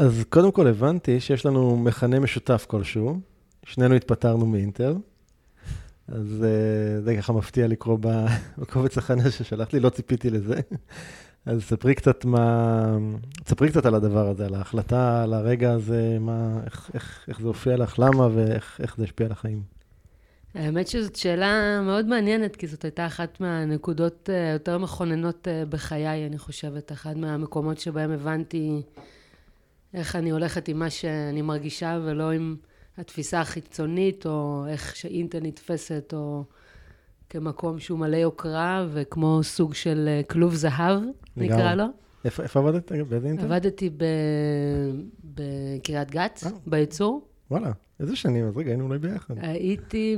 אז קודם כל הבנתי שיש לנו מכנה משותף כלשהו, שנינו התפטרנו מאינטל, אז אה, זה ככה מפתיע לקרוא בקובץ החנה ששלחת לי, לא ציפיתי לזה. אז ספרי קצת מה, ספרי קצת על הדבר הזה, על ההחלטה, על הרגע הזה, מה, איך, איך, איך זה הופיע לך, למה ואיך זה השפיע על החיים. האמת שזאת שאלה מאוד מעניינת, כי זאת הייתה אחת מהנקודות אה, היותר מכוננות אה, בחיי, אני חושבת. אחד מהמקומות שבהם הבנתי איך אני הולכת עם מה שאני מרגישה, ולא עם התפיסה החיצונית, או איך שאינטל נתפסת, או כמקום שהוא מלא יוקרה, וכמו סוג של אה, כלוב זהב, נקרא לו. איפה, איפה עבדת? באיזה אינטל? עבדתי בקריית גת, בייצור. וואלה. איזה שנים? אז רגע, היינו אולי ביחד. הייתי,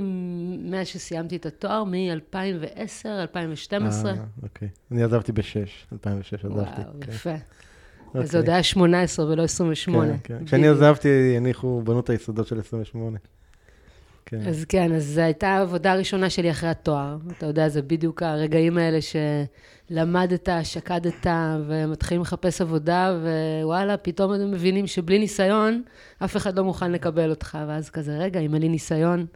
מאז שסיימתי את התואר, מ-2010, 2012. אה, אוקיי. אני עזבתי ב-6, 2006 עזבתי. וואו. יפה. אז זה עוד היה 18 ולא 28. כן, כן. כשאני עזבתי, הניחו, בנו את היסודות של 28. כן. אז כן, אז זו הייתה העבודה הראשונה שלי אחרי התואר. אתה יודע, זה בדיוק הרגעים האלה שלמדת, שקדת, ומתחילים לחפש עבודה, ווואלה, פתאום אתם מבינים שבלי ניסיון, אף אחד לא מוכן לקבל אותך. ואז כזה, רגע, אם אין לי ניסיון,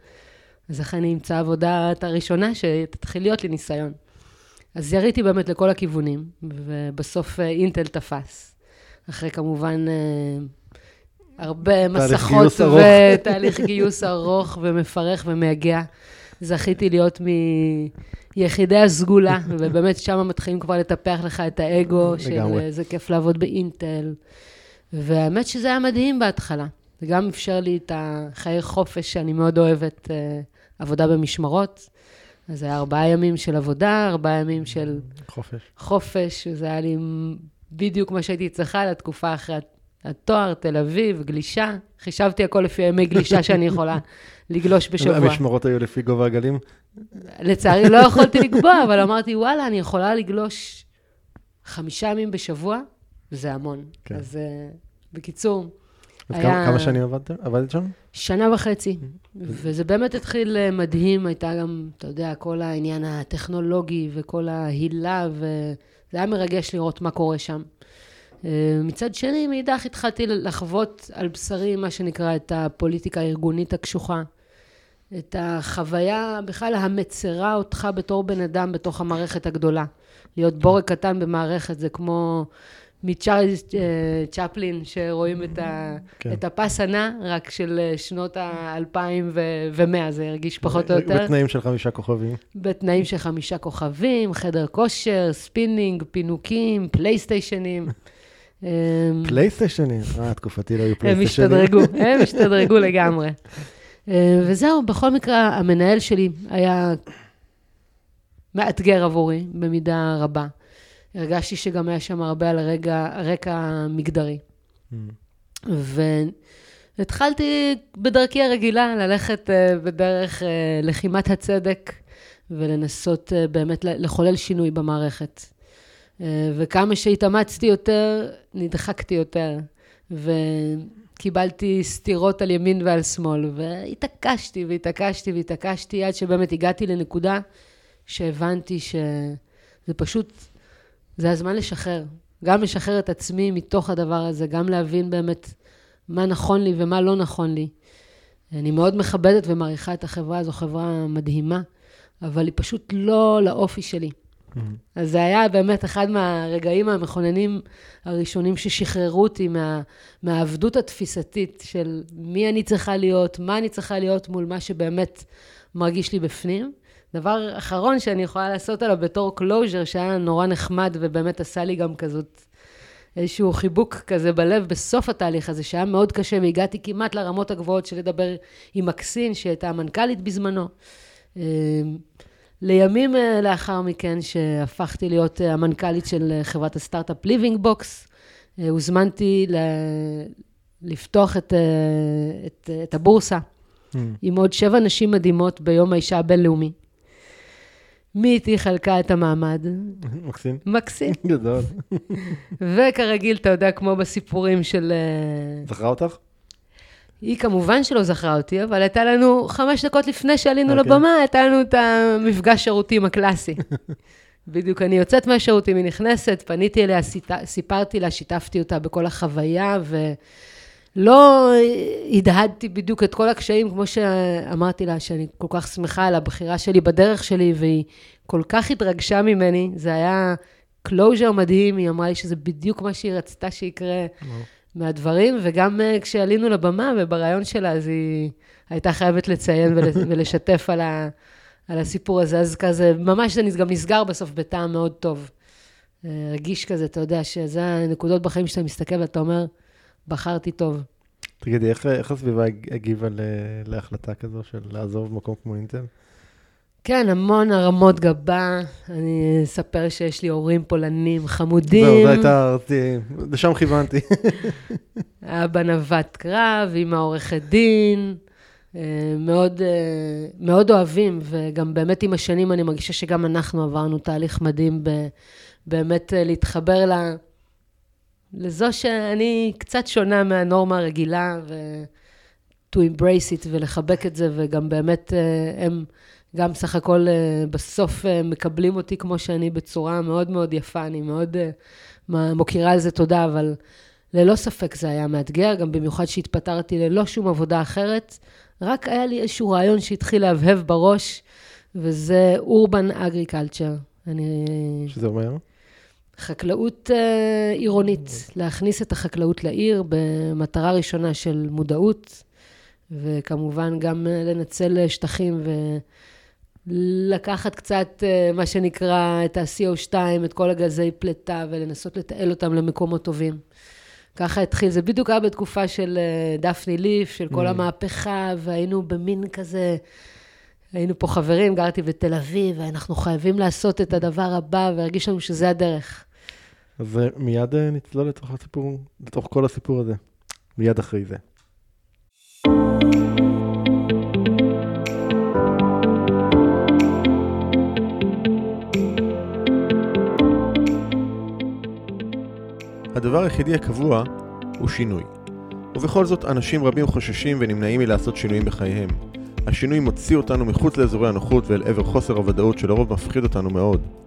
אז לכן אני אמצא עבודה הראשונה שתתחיל להיות לי ניסיון. אז יריתי באמת לכל הכיוונים, ובסוף אה, אינטל תפס. אחרי כמובן אה, הרבה מסכות ותהליך גיוס ארוך ומפרך ומייגע. זכיתי להיות מיחידי הסגולה, ובאמת שם מתחילים כבר לטפח לך את האגו, של איזה כיף לעבוד באינטל. והאמת שזה היה מדהים בהתחלה. זה גם אפשר לי את החיי חופש שאני מאוד אוהבת, אה, עבודה במשמרות. אז זה היה ארבעה ימים של עבודה, ארבעה ימים של... חופש. חופש, וזה היה לי בדיוק מה שהייתי צריכה לתקופה אחרי התואר, תל אביב, גלישה. חישבתי הכל לפי ימי גלישה שאני יכולה לגלוש בשבוע. המשמרות היו לפי גובה הגלים? לצערי לא יכולתי לקבוע, אבל אמרתי, וואלה, אני יכולה לגלוש חמישה ימים בשבוע, וזה המון. כן. אז uh, בקיצור, אז היה... כמה שנים עבדת, עבדת שם? שנה וחצי. וזה באמת התחיל אה, מדהים, הייתה גם, אתה יודע, כל העניין הטכנולוגי וכל ההילה, וזה היה מרגש לראות מה קורה שם. אה, מצד שני, מאידך התחלתי לחוות על בשרי מה שנקרא את הפוליטיקה הארגונית הקשוחה. את החוויה בכלל המצרה אותך בתור בן אדם בתוך המערכת הגדולה. להיות בורג קטן במערכת זה כמו מצ'ארלי אה, צ'פלין, שרואים את, ה, כן. את הפס הנע, רק של אה, שנות ה-2100, זה הרגיש פחות או יותר. בתנאים של חמישה כוכבים. בתנאים של חמישה כוכבים, חדר כושר, ספינינג, פינוקים, פלייסטיישנים. פלייסטיישנים? אה, תקופתי לא היו פלייסטיישנים. הם השתדרגו, הם השתדרגו לגמרי. אמ, וזהו, בכל מקרה, המנהל שלי היה מאתגר עבורי במידה רבה. הרגשתי שגם היה שם הרבה על הרקע, הרקע מגדרי. Mm. והתחלתי בדרכי הרגילה ללכת אה, בדרך אה, לחימת הצדק ולנסות אה, באמת לחולל שינוי במערכת. וכמה שהתאמצתי יותר, נדחקתי יותר. וקיבלתי סטירות על ימין ועל שמאל, והתעקשתי והתעקשתי והתעקשתי עד שבאמת הגעתי לנקודה שהבנתי שזה פשוט זה הזמן לשחרר. גם לשחרר את עצמי מתוך הדבר הזה, גם להבין באמת מה נכון לי ומה לא נכון לי. אני מאוד מכבדת ומעריכה את החברה, זו חברה מדהימה, אבל היא פשוט לא לאופי שלי. Mm-hmm. אז זה היה באמת אחד מהרגעים המכוננים הראשונים ששחררו אותי מה, מהעבדות התפיסתית של מי אני צריכה להיות, מה אני צריכה להיות מול מה שבאמת מרגיש לי בפנים. דבר אחרון שאני יכולה לעשות עליו בתור closure, שהיה נורא נחמד ובאמת עשה לי גם כזאת איזשהו חיבוק כזה בלב בסוף התהליך הזה, שהיה מאוד קשה, והגעתי כמעט לרמות הגבוהות של לדבר עם מקסין, שהייתה המנכ"לית בזמנו. אמ, לימים אה, לאחר מכן, שהפכתי להיות אה, המנכ"לית של אה, חברת הסטארט-אפ Living Box, הוזמנתי ל... לפתוח את, את, את הבורסה mm. עם עוד שבע נשים מדהימות ביום האישה הבינלאומי. מי איתי חלקה את המעמד? מקסים. מקסים. גדול. וכרגיל, אתה יודע, כמו בסיפורים של... אה, זכרה אותך? היא כמובן שלא זכרה אותי, אבל הייתה לנו, חמש דקות לפני שעלינו okay. אוקיי. לבמה, הייתה לנו את המפגש שירותים הקלאסי. בדיוק, אני יוצאת מהשירותים, היא נכנסת, פניתי אליה, סיפרתי לה, שיתפתי אותה בכל החוויה, ולא הדהדתי בדיוק את כל הקשיים, כמו שאמרתי לה, שאני כל כך שמחה על הבחירה שלי בדרך שלי, והיא כל כך התרגשה ממני, זה היה closure מדהים, היא אמרה לי שזה בדיוק מה שהיא רצתה שיקרה מהדברים, וגם אה, כשעלינו לבמה ובריאיון שלה, אז היא הייתה חייבת לציין ולשתף על ה... על הסיפור הזה, אז כזה, ממש זה גם נסגר בסוף בטעם מאוד טוב. אה, רגיש כזה, אתה יודע, שזה הנקודות בחיים שאתה מסתכל ואתה אומר, בחרתי טוב. תגידי, איך, איך הסביבה הגיבה להחלטה כזו של לעזוב מקום כמו אינטל? כן, המון הרמות גבה. אני אספר שיש לי הורים פולנים חמודים. זהו, זו הייתה, לשם כיוונתי. אבא נווט קרב, אמא עורכת דין. אה, מאוד, אה, מאוד אוהבים, וגם באמת עם השנים אני מרגישה שגם אנחנו עברנו תהליך מדהים ב, באמת אה, להתחבר ל, לזו שאני קצת שונה מהנורמה הרגילה, ו- to embrace it ולחבק את זה, וגם באמת הם גם סך הכל בסוף מקבלים אותי כמו שאני בצורה מאוד מאוד יפה, אני מאוד מוקירה על זה תודה, אבל ללא ספק זה היה מאתגר, גם במיוחד שהתפטרתי ללא שום עבודה אחרת. רק היה לי איזשהו רעיון שהתחיל להבהב בראש, וזה אורבן אגריקלצ'ר. אני... שזה אומר? חקלאות uh, עירונית, להכניס את החקלאות לעיר במטרה ראשונה של מודעות, וכמובן גם uh, לנצל שטחים ולקחת קצת, מה שנקרא, את ה-CO2, את כל הגזי פליטה, ולנסות לתעל אותם למקומות טובים. ככה התחיל, זה בדיוק היה בתקופה של אה, דפני ליף, של כל mm. המהפכה, והיינו במין כזה, היינו פה חברים, גרתי בתל אביב, ואנחנו חייבים לעשות את הדבר הבא, והרגיש לנו שזה הדרך. אז מיד אה, נצלול לתוך הסיפור, לתוך כל הסיפור הזה, מיד אחרי זה. הדבר היחידי הקבוע הוא שינוי. ובכל זאת, אנשים רבים חוששים ונמנעים מלעשות שינויים בחייהם. השינוי מוציא אותנו מחוץ לאזורי הנוחות ואל עבר חוסר הוודאות שלרוב מפחיד אותנו מאוד.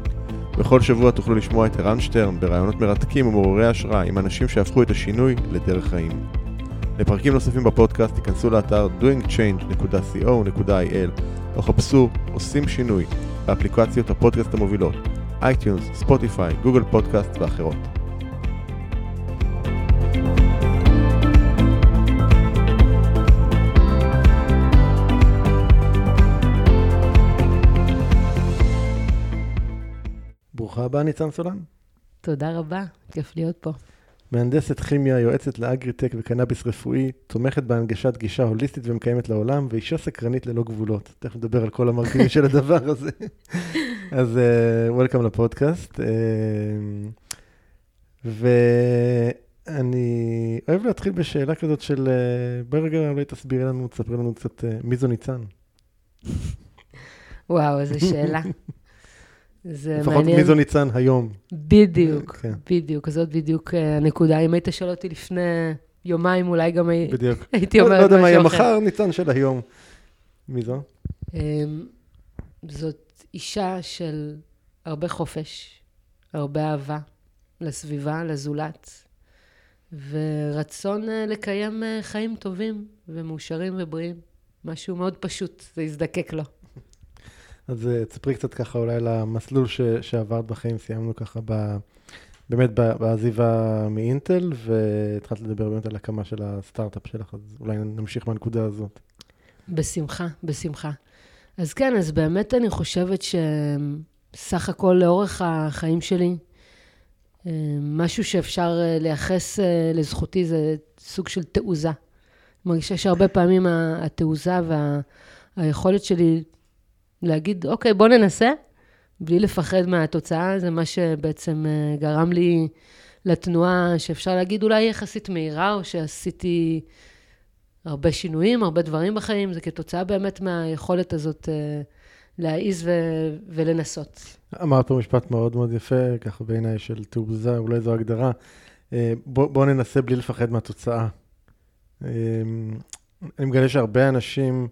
בכל שבוע תוכלו לשמוע את ערן שטרן בראיונות מרתקים ומעוררי השראה עם אנשים שהפכו את השינוי לדרך חיים. לפרקים נוספים בפודקאסט תיכנסו לאתר doingchange.co.il או חפשו עושים שינוי באפליקציות הפודקאסט המובילות iTunes, Spotify, Google Podcast ואחרות. ברוכה הבאה, ניצן סולן. תודה רבה, כיף להיות פה. מהנדסת כימיה, יועצת לאגריטק וקנאביס רפואי, תומכת בהנגשת גישה הוליסטית ומקיימת לעולם, ואישה סקרנית ללא גבולות. תכף נדבר על כל המרכיבים של הדבר הזה. אז וולקאם uh, לפודקאסט. Uh, ואני אוהב להתחיל בשאלה כזאת של, uh, בואי רגע אולי תסבירי לנו, תספרי לנו קצת, uh, מי זו ניצן? וואו, איזו שאלה. זה לפחות מעניין. לפחות מי זו ניצן היום. בדיוק, כן. בדיוק, זאת בדיוק אה, הנקודה. אם היית שואל אותי לפני יומיים, אולי גם בדיוק. הייתי אומרת משהו אחר. לא יודע מה יהיה מחר, ניצן של היום. מי זו? אמ, זאת אישה של הרבה חופש, הרבה אהבה לסביבה, לזולת, ורצון אה, לקיים אה, חיים טובים ומאושרים ובריאים. משהו מאוד פשוט, זה יזדקק לו. אז אה, תספרי קצת ככה אולי על המסלול ש, שעברת בחיים, סיימנו ככה ב, באמת בעזיבה מאינטל, והתחלת לדבר באמת על הקמה של הסטארט-אפ שלך, אז אולי נמשיך מהנקודה הזאת. בשמחה, בשמחה. אז כן, אז באמת אני חושבת שסך הכל לאורך החיים שלי, אה, משהו שאפשר אה, לייחס לזכותי זה סוג של תעוזה. אני מרגישה שהרבה פעמים התעוזה והיכולת שלי להגיד, אוקיי, בוא ננסה, בלי לפחד מהתוצאה, זה מה שבעצם אה, גרם לי לתנועה שאפשר להגיד אולי יחסית מהירה, או שעשיתי הרבה שינויים, הרבה דברים בחיים, זה כתוצאה באמת מהיכולת הזאת אה, להעיז ו- ולנסות. אמרת פה משפט מאוד מאוד יפה, ככה בעיניי של תעוזה, אולי זו הגדרה. אה, בוא, בוא ננסה בלי לפחד מהתוצאה. אה, אני מגלה שהרבה אנשים,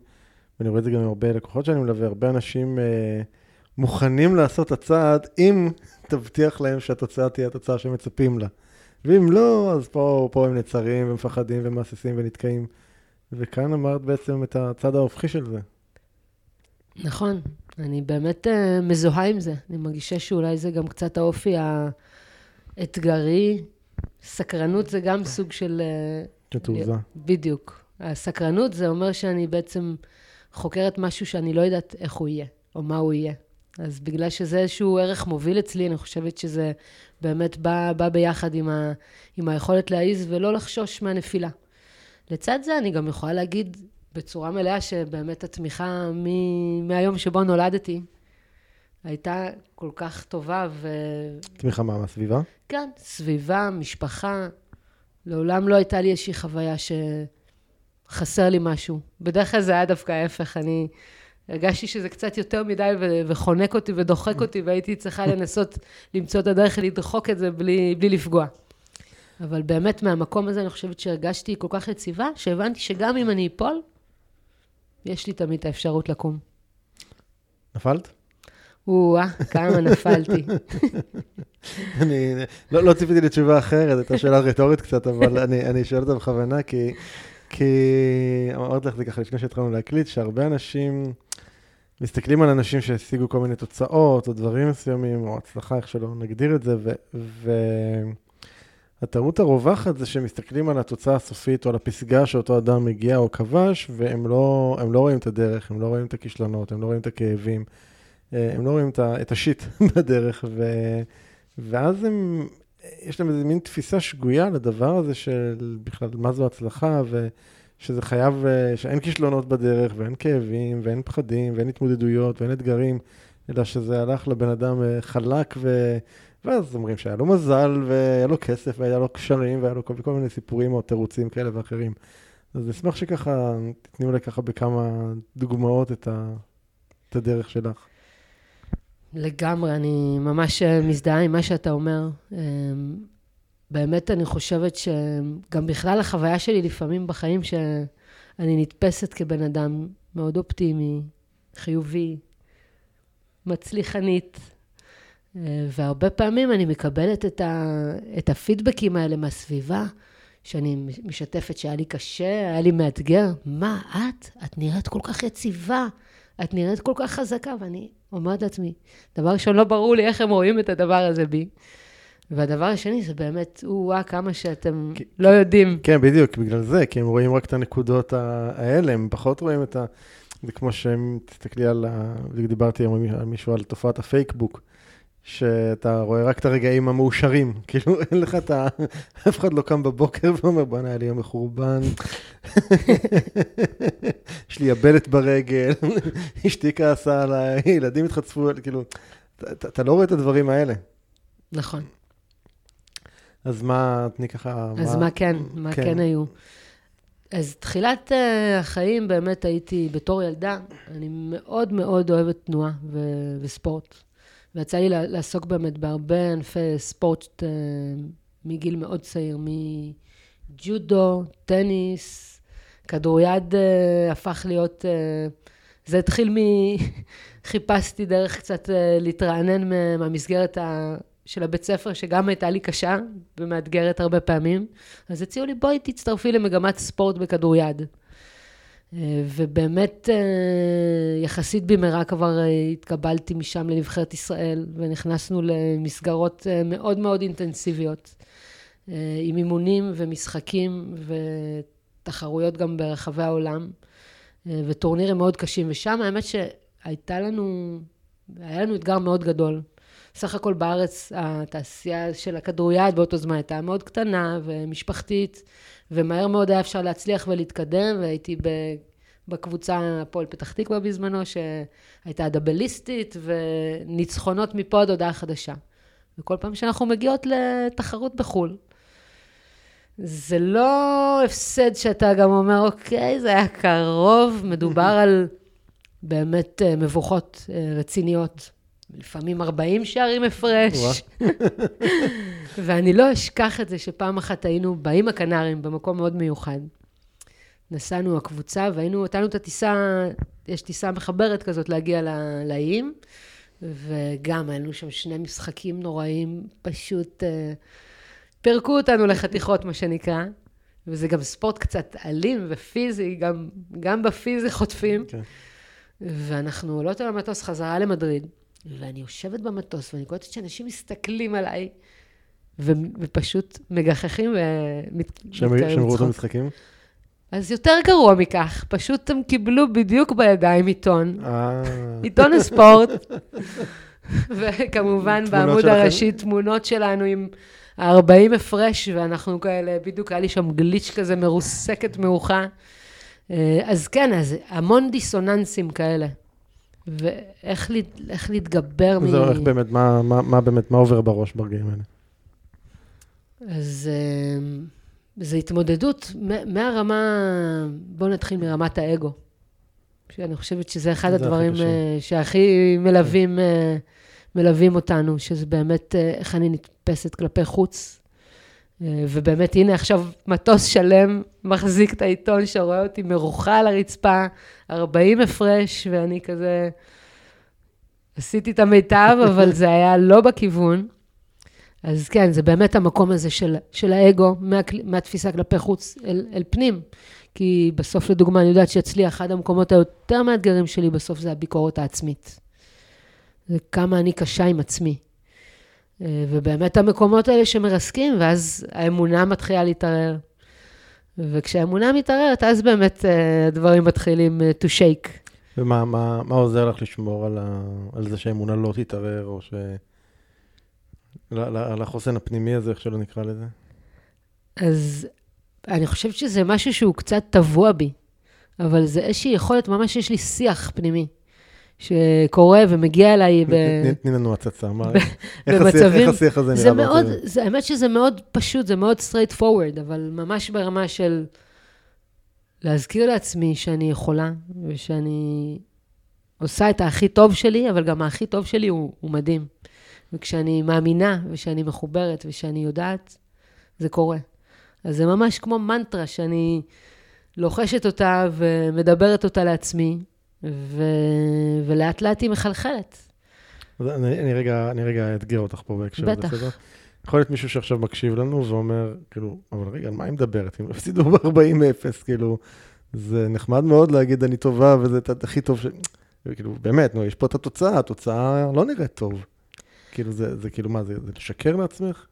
ואני רואה את זה גם עם הרבה לקוחות שאני מלווה, הרבה אנשים אה, מוכנים לעשות את הצעד אם תבטיח להם שהתוצאה תהיה התוצאה שמצפים לה. ואם לא, אז פה, פה הם נצרים ומפחדים ומהססים ונתקעים. וכאן אמרת בעצם את הצד ההופכי של זה. נכון, אני באמת uh, מזוהה עם זה. אני מרגישה שאולי זה גם קצת האופי האתגרי. סקרנות זה גם סוג של... של תעוזה. בדיוק. הסקרנות זה אומר שאני בעצם חוקרת משהו שאני לא יודעת איך הוא יהיה, או מה הוא יהיה. אז בגלל שזה איזשהו ערך מוביל אצלי, אני חושבת שזה באמת בא, בא ביחד עם, ה, עם היכולת להעיז ולא לחשוש מהנפילה. לצד זה אני גם יכולה להגיד בצורה מלאה שבאמת התמיכה מ... מהיום שבו נולדתי הייתה כל כך טובה ו... תמיכה מה, מהסביבה? כן, סביבה, משפחה. לעולם לא הייתה לי איזושהי חוויה שחסר לי משהו. בדרך כלל זה היה דווקא ההפך, אני הרגשתי שזה קצת יותר מדי ו... וחונק אותי ודוחק אותי, והייתי צריכה לנסות למצוא את הדרך לדחוק את זה בלי, בלי לפגוע. אבל באמת מהמקום הזה אני חושבת שהרגשתי כל כך יציבה, שהבנתי שגם אם אני אפול, יש לי תמיד את האפשרות לקום. נפלת? או-אה, כמה נפלתי. אני לא, לא ציפיתי לתשובה אחרת, הייתה שאלה רטורית קצת, אבל אני, אני שואל אותה בכוונה, כי, כי אמרתי לך זה ככה לפני שהתחלנו להקליט, שהרבה אנשים מסתכלים על אנשים שהשיגו כל מיני תוצאות, או דברים מסוימים, או הצלחה, איך שלא נגדיר את זה, ו... ו... הרווחת זה שמסתכלים על התוצאה הסופית או על הפסגה שאותו אדם מגיע או כבש, והם לא, לא רואים את הדרך, הם לא רואים את הכישלונות, הם לא רואים את הכאבים, אה, הם לא רואים את השיט בדרך, ו, ואז הם, יש להם איזה מין תפיסה שגויה לדבר הזה של בכלל מה זו הצלחה, ושזה חייב, אה, שאין כישלונות בדרך, ואין כאבים, ואין פחדים, ואין התמודדויות, ואין אתגרים, אלא שזה הלך לבן אדם אה, חלק ו... ואז אומרים שהיה לו מזל, והיה לו כסף, והיה לו קשרים, והיה לו כל, כל מיני סיפורים או תירוצים כאלה ואחרים. אז נשמח שככה, תתני אולי ככה בכמה דוגמאות את, ה, את הדרך שלך. לגמרי, אני ממש אה, מזדהה עם מה שאתה אומר. אמ, באמת, אני חושבת שגם בכלל החוויה שלי לפעמים בחיים, שאני נתפסת כבן אדם מאוד אופטימי, חיובי, מצליחנית, אה, והרבה פעמים אני מקבלת את, ה, את הפידבקים האלה מהסביבה, שאני משתפת שהיה לי קשה, היה לי מאתגר. מה, את? את נראית כל כך יציבה, את נראית כל כך חזקה, ואני אומרת לעצמי, דבר ראשון, לא ברור לי איך הם רואים את הדבר הזה בי. והדבר השני זה באמת, או-אה, כמה שאתם כי, לא יודעים. כן, בדיוק, בגלל זה, כי הם רואים רק את הנקודות האלה, הם פחות רואים את ה... זה כמו שהם, תסתכלי על ה... דיברתי עם מישהו על תופעת הפייקבוק. שאתה רואה רק את הרגעים המאושרים, כאילו אין לך את ה... אף אחד לא קם בבוקר ואומר, בואנה, היה לי יום מחורבן, יש לי יבלת ברגל, אשתי כעסה עליי, ילדים התחצפו, כאילו, אתה לא רואה את הדברים האלה. נכון. אז מה, תני ככה... אז מה כן, מה כן, כן היו? אז תחילת uh, החיים באמת הייתי בתור ילדה, אני מאוד מאוד אוהבת תנועה וספורט. ויצא לי לעסוק באמת בהרבה ענפי ספורט uh, מגיל מאוד צעיר, מג'ודו, טניס, כדוריד uh, הפך להיות... Uh, זה התחיל מ... חיפשתי דרך קצת uh, להתרענן מהמסגרת ה... של הבית ספר, שגם הייתה לי קשה ומאתגרת הרבה פעמים. אז הציעו לי, בואי תצטרפי למגמת ספורט בכדוריד. אה, ובאמת, אה, יחסית במהרה כבר אה, התקבלתי משם לנבחרת ישראל, ונכנסנו למסגרות מאוד מאוד אינטנסיביות, עם אימונים ומשחקים ותחרויות גם ברחבי העולם, וטורנירים מאוד קשים. ושם האמת שהייתה לנו, היה לנו אתגר מאוד גדול. סך הכל בארץ התעשייה של הכדוריד באותו זמן הייתה מאוד קטנה ומשפחתית, ומהר מאוד היה אפשר להצליח ולהתקדם, והייתי בקבוצה הפועל פתח תקווה בזמנו, שהייתה דאבליסטית, וניצחונות מפה עד הודעה חדשה. וכל פעם שאנחנו מגיעות לתחרות בחו"ל, זה לא הפסד שאתה גם אומר, אוקיי, זה היה קרוב, מדובר על באמת אה, מבוכות אה, רציניות. לפעמים 40 שערים הפרש. ואני לא אשכח את זה שפעם אחת היינו באים הקנרים במקום מאוד מיוחד. נסענו הקבוצה והיינו, נתנו את הטיסה, יש טיסה מחברת כזאת להגיע לאיים, וגם היינו שם שני משחקים נוראים, פשוט uh, פירקו אותנו לחתיכות, מה שנקרא. וזה גם ספורט קצת אלים ופיזי, גם, גם בפיזי חוטפים. Okay. כן. ואנחנו עולות על המטוס חזרה למדריד, ואני יושבת במטוס, ואני קולטת שאנשים מסתכלים עליי, ופשוט מגחכים ומתקרבים שהם ראו את המשחקים? אז יותר גרוע מכך, פשוט הם קיבלו בדיוק בידיים עיתון. אה. עיתון הספורט. וכמובן בעמוד הראשי תמונות שלנו עם 40 הפרש, ואנחנו כאלה, בדיוק היה לי שם גליץ' כזה מרוסקת מאוחה. אה, אז כן, אז המון דיסוננסים כאלה. ואיך להתגבר מ... זהו, איך באמת, מה, מה, מה באמת, מה עובר בראש ברגעים האלה? אז אה, זו התמודדות מהרמה, בואו נתחיל מרמת האגו. שאני חושבת שזה אחד הדברים אה, שהכי מלווים, מלווים אותנו, שזה באמת איך אני נתפסת כלפי חוץ, אה, ובאמת, הנה עכשיו מטוס שלם מחזיק את העיתון שרואה אותי מרוחה על הרצפה, 40 הפרש, ואני כזה... עשיתי את המיטב, אבל זה היה לא בכיוון. אז כן, זה באמת המקום הזה של, של האגו, מה, מהתפיסה כלפי חוץ אל, אל פנים. כי בסוף, לדוגמה, אני יודעת שאצלי אחד המקומות היותר מאתגרים שלי בסוף זה הביקורת העצמית. זה כמה אני קשה עם עצמי. אה, ובאמת המקומות האלה שמרסקים, ואז האמונה מתחילה להתערער. וכשהאמונה מתערערת, אז באמת אה, הדברים מתחילים אה, to shake. ומה מה, מה עוזר לך לשמור על, ה, על זה שהאמונה לא תתערער, או ש... על החוסן הפנימי הזה, איך שלא נקרא לזה? אז אני חושבת שזה משהו שהוא קצת טבוע בי, אבל זה איזושהי יכולת, ממש יש לי שיח פנימי. שקורה ומגיע אליי ב... תני לנו הצצה, מה... איך השיח הזה נראה? זה מאוד, זה, האמת שזה מאוד פשוט, זה מאוד straight forward, אבל ממש ברמה של להזכיר לעצמי שאני יכולה, ושאני עושה את הכי טוב שלי, אבל גם הכי טוב שלי הוא, הוא מדהים. וכשאני מאמינה, ושאני מחוברת, ושאני יודעת, זה קורה. אז זה ממש כמו מנטרה שאני לוחשת אותה ומדברת אותה לעצמי, ו... ולאט לאט היא מחלחלת. אני, אני, רגע, אני רגע אתגר אותך פה בהקשר הזה, בטח. בסדר? יכול להיות מישהו שעכשיו מקשיב לנו ואומר, כאילו, אבל רגע, על מה היא מדברת? אם הפסידו ב-40-0, כאילו, זה נחמד מאוד להגיד אני טובה וזה הכי טוב ש... כאילו, באמת, נו, יש פה את התוצאה, התוצאה לא נראית טוב. כאילו, זה, זה כאילו, מה, זה, זה לשקר לעצמך?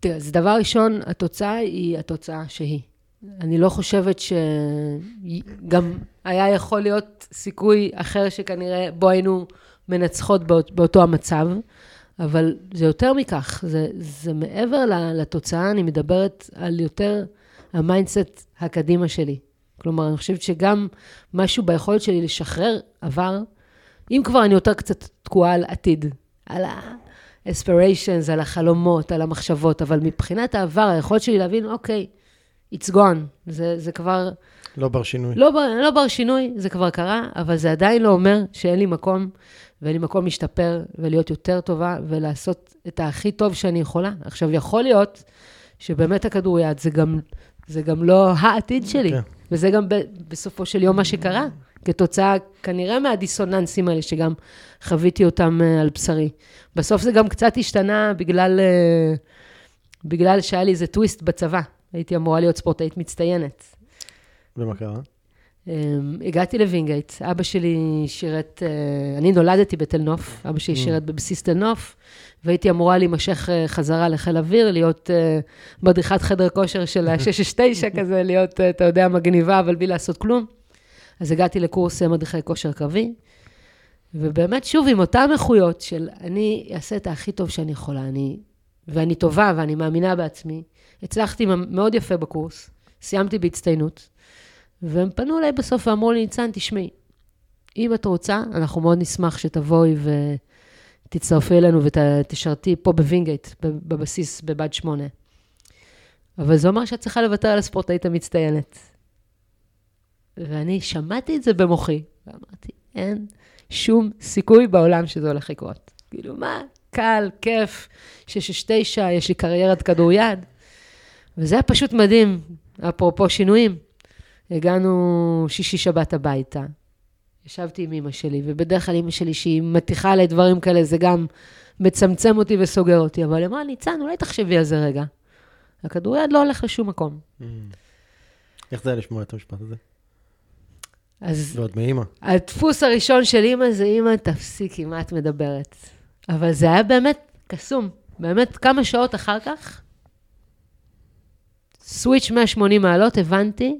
תראה, אז דבר ראשון, התוצאה היא התוצאה שהיא. אני לא חושבת שגם היה יכול להיות סיכוי אחר שכנראה בו היינו מנצחות באות, באותו המצב, אבל זה יותר מכך, זה, זה מעבר לתוצאה, אני מדברת על יותר ה mindset הקדימה שלי. כלומר, אני חושבת שגם משהו ביכולת שלי לשחרר עבר, אם כבר אני יותר קצת תקועה על עתיד, על ה-aspirations, על החלומות, על המחשבות, אבל מבחינת העבר, היכולת שלי להבין, אוקיי, it's gone. זה, זה כבר... לא בר שינוי. לא, לא בר שינוי, זה כבר קרה, אבל זה עדיין לא אומר שאין לי מקום, ואין לי מקום להשתפר ולהיות יותר טובה ולעשות את הכי טוב שאני יכולה. עכשיו, יכול להיות שבאמת הכדוריד זה גם, זה גם לא העתיד שלי, okay. כן. וזה גם ב, בסופו של יום מה שקרה, כתוצאה כנראה מהדיסוננסים האלה, שגם חוויתי אותם אה, על בשרי. בסוף זה גם קצת השתנה בגלל, אה, בגלל שהיה לי איזה טוויסט בצבא. הייתי אמורה להיות ספורטאית מצטיינת. ומה קרה? Um, הגעתי לווינגייט, אבא שלי שירת, uh, אני נולדתי בתל נוף, אבא שלי mm. שירת בבסיס תל נוף, והייתי אמורה להימשך חזרה לחיל אוויר, להיות מדריכת חדר כושר של ה-669 כזה, להיות, אתה יודע, מגניבה, אבל בלי לעשות כלום. אז הגעתי לקורס מדריכי כושר קרבי, ובאמת, שוב, עם אותן איכויות של אני אעשה את הכי טוב שאני יכולה, אני, ואני טובה ואני מאמינה בעצמי. הצלחתי מאוד יפה בקורס, סיימתי בהצטיינות, והם פנו אליי בסוף ואמרו לי, ניצן, תשמעי, אם את רוצה, אנחנו מאוד נשמח שתבואי תצטרפי אלינו ותשרתי פה בווינגייט, בבסיס, בבה"ד 8. אבל זה אומר שאת צריכה לוותר על הספורטאית המצטיינת. ואני שמעתי את זה במוחי, ואמרתי, אין שום סיכוי בעולם שזה הולך לקרות. כאילו, מה, קל, כיף, שש תשע, יש לי קריירת כדוריד. וזה היה פשוט מדהים, אפרופו שינויים. הגענו שישי-שבת הביתה, ישבתי עם אמא שלי, ובדרך כלל אמא שלי, שהיא מתיחה עליי דברים כאלה, זה גם מצמצם אותי וסוגר אותי, אבל היא אמרה, ניצן, אולי תחשבי על זה רגע. הכדוריד לא הולך לשום מקום. Mm. איך זה היה לשמוע את המשפט הזה? אז ועוד מאימא. הדפוס הראשון של אימא זה, אימא, תפסיקי, מה את מדברת? אבל זה היה באמת קסום. באמת, כמה שעות אחר כך, סוויץ' 180 מעלות, הבנתי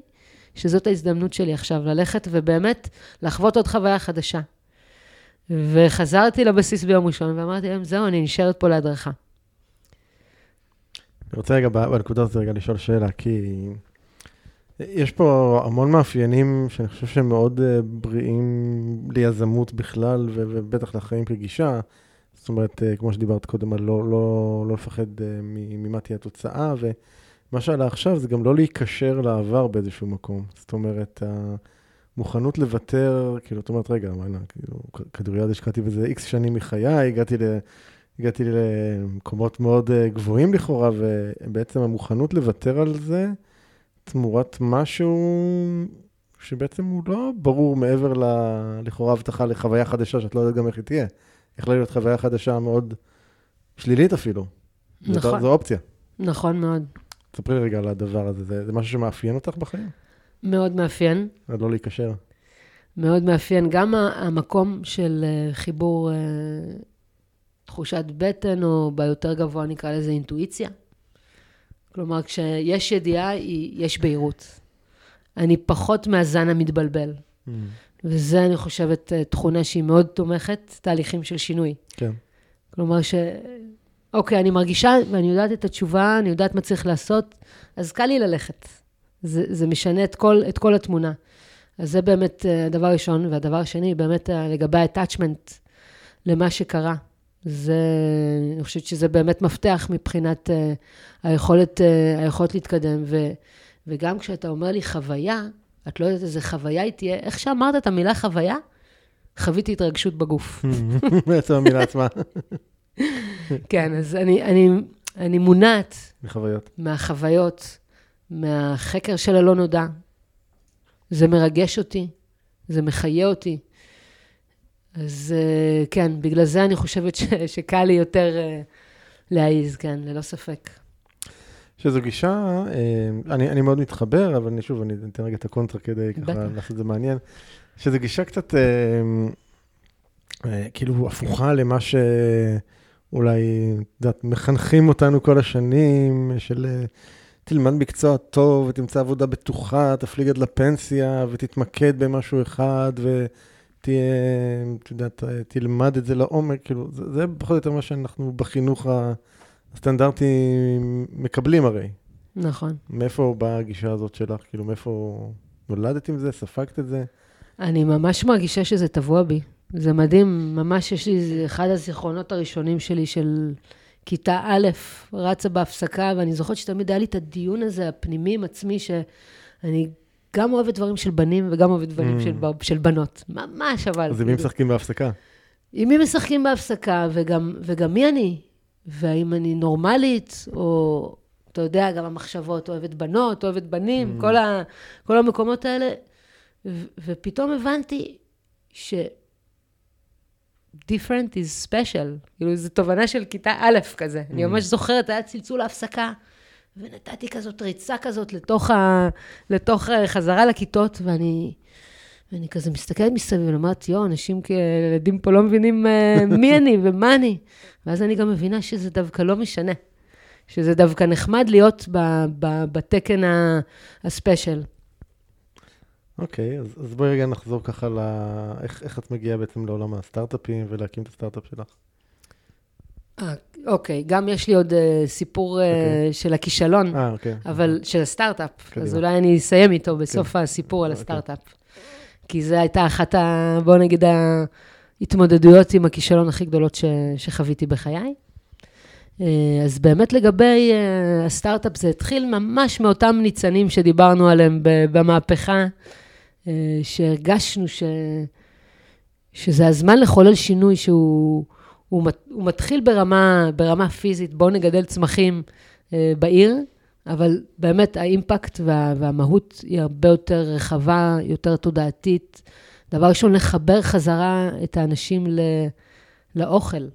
שזאת ההזדמנות שלי עכשיו, ללכת ובאמת לחוות עוד חוויה חדשה. וחזרתי לבסיס ביום ראשון, ואמרתי להם, זהו, אני נשארת פה להדרכה. אני רוצה רגע בנקודה הזאת רגע לשאול שאלה, כי יש פה המון מאפיינים שאני חושב שהם מאוד אה, בריאים ליזמות בכלל, ובטח לחיים כגישה. זאת אומרת, אה, כמו שדיברת קודם, על לא, לא, לא לפחד אה, ממה תהיה התוצאה, ומה שעלה עכשיו זה גם לא להיקשר לעבר באיזשהו מקום. זאת אומרת, המוכנות לוותר, כאילו, את אומרת, רגע, מה, כאילו, כדוריד השקעתי בזה איקס שנים מחיי, הגעתי ל... הגעתי למקומות מאוד גבוהים לכאורה, ובעצם המוכנות לוותר על זה, תמורת משהו שבעצם הוא לא ברור מעבר ל... לכאורה הבטחה לחוויה חדשה, שאת לא יודעת גם איך היא תהיה. יכולה להיות חוויה חדשה מאוד שלילית אפילו. נכון. זו אופציה. נכון מאוד. ספרי רגע על הדבר הזה, זה, זה משהו שמאפיין אותך בחיים? מאוד מאפיין. עד לא להיקשר. מאוד מאפיין. גם המקום של אה, חיבור אה, תחושת בטן, או ביותר גבוה נקרא לזה אינטואיציה. כלומר, כשיש ידיעה, יש בהירות. אני פחות מהזן המתבלבל. Mm. וזה, אני חושבת, אה, תכונה שהיא מאוד תומכת תהליכים של שינוי. כן. כלומר, ש... אוקיי, אני מרגישה ואני יודעת את התשובה, אני יודעת מה צריך לעשות, אז קל לי ללכת. זה, זה משנה את כל, את כל התמונה. אז זה באמת אה, הדבר הראשון. והדבר השני, באמת אה, לגבי ה-attachment למה שקרה. זה, אני חושבת שזה באמת מפתח מבחינת uh, היכולת, uh, היכולת להתקדם. ו, וגם כשאתה אומר לי חוויה, את לא יודעת איזה חוויה היא תהיה, איך שאמרת את המילה חוויה, חוויתי התרגשות בגוף. בעצם המילה עצמה. כן, אז אני, אני, אני מונעת. מחוויות. מהחוויות, מהחקר של הלא נודע. זה מרגש אותי, זה מחיה אותי. אז אה, כן, בגלל זה אני חושבת ש, שקל לי יותר אה, להעיז, כן, ללא ספק. שזו גישה, אה, אני, אני מאוד מתחבר, אבל אני שוב, אני אתן רגע את הקונטרה כדי ככה לעשות את זה מעניין, שזו גישה קצת כאילו הפוכה למה שאולי, את יודעת, מחנכים אותנו כל השנים, של תלמד מקצוע טוב ותמצא עבודה בטוחה, תפליג עד לפנסיה ותתמקד במשהו אחד, ו... תהיה, את יודעת, תלמד את זה לעומק, כאילו, זה, זה פחות או יותר מה שאנחנו בחינוך הסטנדרטי מקבלים הרי. נכון. מאיפה באה הגישה הזאת שלך? כאילו, מאיפה נולדת עם זה? ספגת את זה? אני ממש מרגישה שזה טבוע בי. זה מדהים, ממש יש לי, אחד הזיכרונות הראשונים שלי של כיתה א', רצה בהפסקה, ואני זוכרת שתמיד היה לי את הדיון הזה, הפנימי עם עצמי, שאני גם אוהבת דברים של בנים וגם אוהבת דברים mm. של, של בנות. ממש, אבל... אז עם מי משחקים בהפסקה? עם מי משחקים בהפסקה, וגם, וגם מי אני? והאם אני נורמלית, או, אתה יודע, גם המחשבות, אוהבת בנות, אוהבת בנים, mm. כל, ה, כל המקומות האלה. ו, ופתאום הבנתי ש... different is special. כאילו, זו תובנה של כיתה א' כזה. Mm. אני ממש זוכרת, היה צלצול ההפסקה. ונתתי כזאת ריצה כזאת לתוך, ה... לתוך אה, חזרה לכיתות, ואני, ואני כזה מסתכלת מסביב, ואומרת, יואו, אנשים כילדים פה לא מבינים uh, מי אני ומה אני. ואז אני גם מבינה שזה דווקא לא משנה. שזה דווקא נחמד להיות ב, ב, בתקן הספיישל. אוקיי, אז, אז בואי רגע נחזור ככה ל... איך, איך את מגיעה בעצם לעולם הסטארט-אפים ולהקים את הסטארט-אפ שלך? אה, אוקיי, גם יש לי עוד uh, סיפור uh, אוקיי. של הכישלון, 아, אוקיי. אבל של הסטארט-אפ. קדימה. אז אולי אני אסיים איתו בסוף כן. הסיפור על אוקיי. הסטארט-אפ. כי זו הייתה אחת ה... בואו נגיד, ההתמודדויות עם הכישלון הכי גדולות ש, שחוויתי בחיי. אה, אז באמת לגבי אה, הסטארט-אפ, זה התחיל ממש מאותם ניצנים שדיברנו עליהם במהפכה, אה, שהרגשנו ש, שזה הזמן לחולל שינוי שהוא הוא, הוא מתחיל ברמה, ברמה פיזית, בואו נגדל צמחים בעיר, אבל באמת האימפקט וה, והמהות היא הרבה יותר רחבה, יותר תודעתית. דבר ראשון, לחבר חזרה את האנשים ל, לאוכל.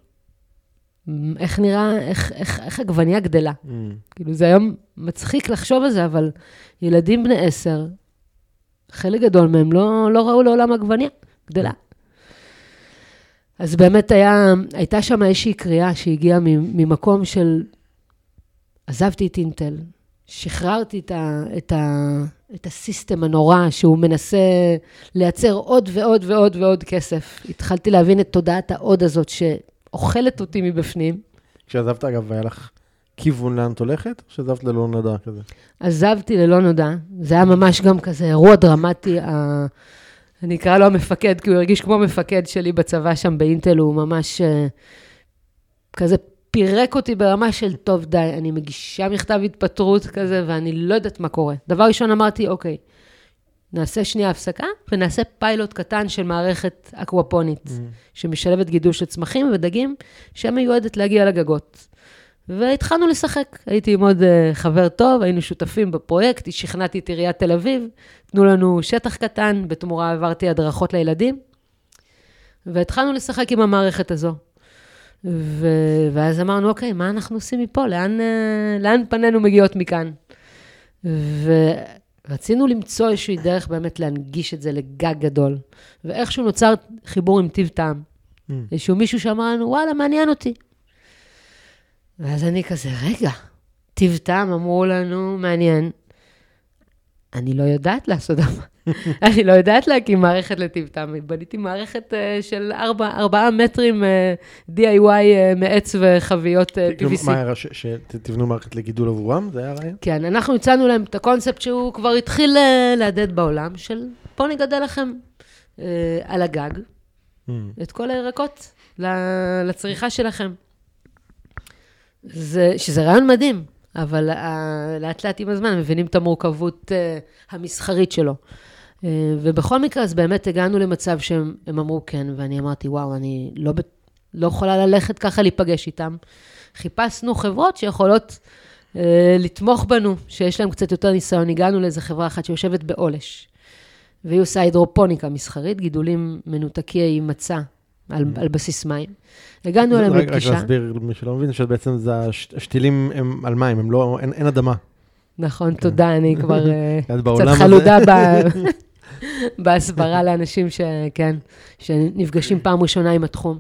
איך נראה, איך, איך, איך עגבניה גדלה. Mm. כאילו, זה היום מצחיק לחשוב על זה, אבל ילדים בני עשר, חלק גדול מהם לא, לא ראו לעולם עגבניה גדלה. אז באמת היה, הייתה שם איזושהי קריאה שהגיעה ממקום של, עזבתי את אינטל, שחררתי את, ה, את, ה, את הסיסטם הנורא שהוא מנסה לייצר עוד ועוד ועוד ועוד כסף. התחלתי להבין את תודעת העוד הזאת שאוכלת אותי מבפנים. כשעזבת, אגב, היה לך כיוון לאן את הולכת, או שעזבת ללא נודע כזה? עזבתי ללא נודע. זה היה ממש גם כזה אירוע דרמטי. אני אקרא לו המפקד, כי הוא הרגיש כמו המפקד שלי בצבא שם באינטל, הוא ממש uh, כזה פירק אותי ברמה של, טוב, די, אני מגישה מכתב התפטרות כזה, ואני לא יודעת מה קורה. דבר ראשון אמרתי, אוקיי, נעשה שנייה הפסקה, ונעשה פיילוט קטן של מערכת אקוואפונית, mm. שמשלבת גידול של צמחים ודגים, שמיועדת להגיע לגגות. והתחלנו לשחק. הייתי עם עוד uh, חבר טוב, היינו שותפים בפרויקט, שכנעתי את עיריית תל אביב, תנו לנו שטח קטן, בתמורה העברתי הדרכות לילדים, והתחלנו לשחק עם המערכת הזו. ו... ואז אמרנו, אוקיי, מה אנחנו עושים מפה? לאן, uh, לאן פנינו מגיעות מכאן? ורצינו למצוא איזושהי דרך באמת להנגיש את זה לגג גדול. ואיכשהו נוצר חיבור עם טיב טעם. Mm. איזשהו מישהו שאמר לנו, וואלה, מעניין אותי. ואז אני כזה, רגע, טיב טעם אמרו לנו, מעניין. אני לא יודעת לעשות דבר. אני לא יודעת להקים מערכת לטיב טעם. בניתי מערכת uh, של 4, 4 מטרים uh, DIY uh, מעץ וחביות uh, PVC. מה היה, שתבנו מערכת לגידול עבורם? זה היה הרעיון? כן, אנחנו הצענו להם את הקונספט שהוא כבר התחיל uh, להדהד בעולם, של בואו נגדל לכם uh, על הגג mm. את כל הירקות לצריכה שלכם. זה, שזה רעיון מדהים, אבל uh, לאט לאט עם הזמן מבינים את המורכבות uh, המסחרית שלו. Uh, ובכל מקרה, אז באמת הגענו למצב שהם אמרו כן, ואני אמרתי, וואו, אני לא, לא יכולה ללכת ככה להיפגש איתם. חיפשנו חברות שיכולות uh, לתמוך בנו, שיש להן קצת יותר ניסיון. הגענו לאיזו חברה אחת שיושבת בעולש, והיא עושה הידרופוניקה מסחרית, גידולים מנותקי מצע על, mm. על בסיס מים. הגענו אליהם לפגישה. רק להסביר למי שלא מבין, שבעצם זה השתילים הם על מים, הם לא, אין, אין אדמה. נכון, כן. תודה, אני כבר אה, קצת חלודה ב... בהסברה לאנשים שכן, שנפגשים פעם ראשונה עם התחום.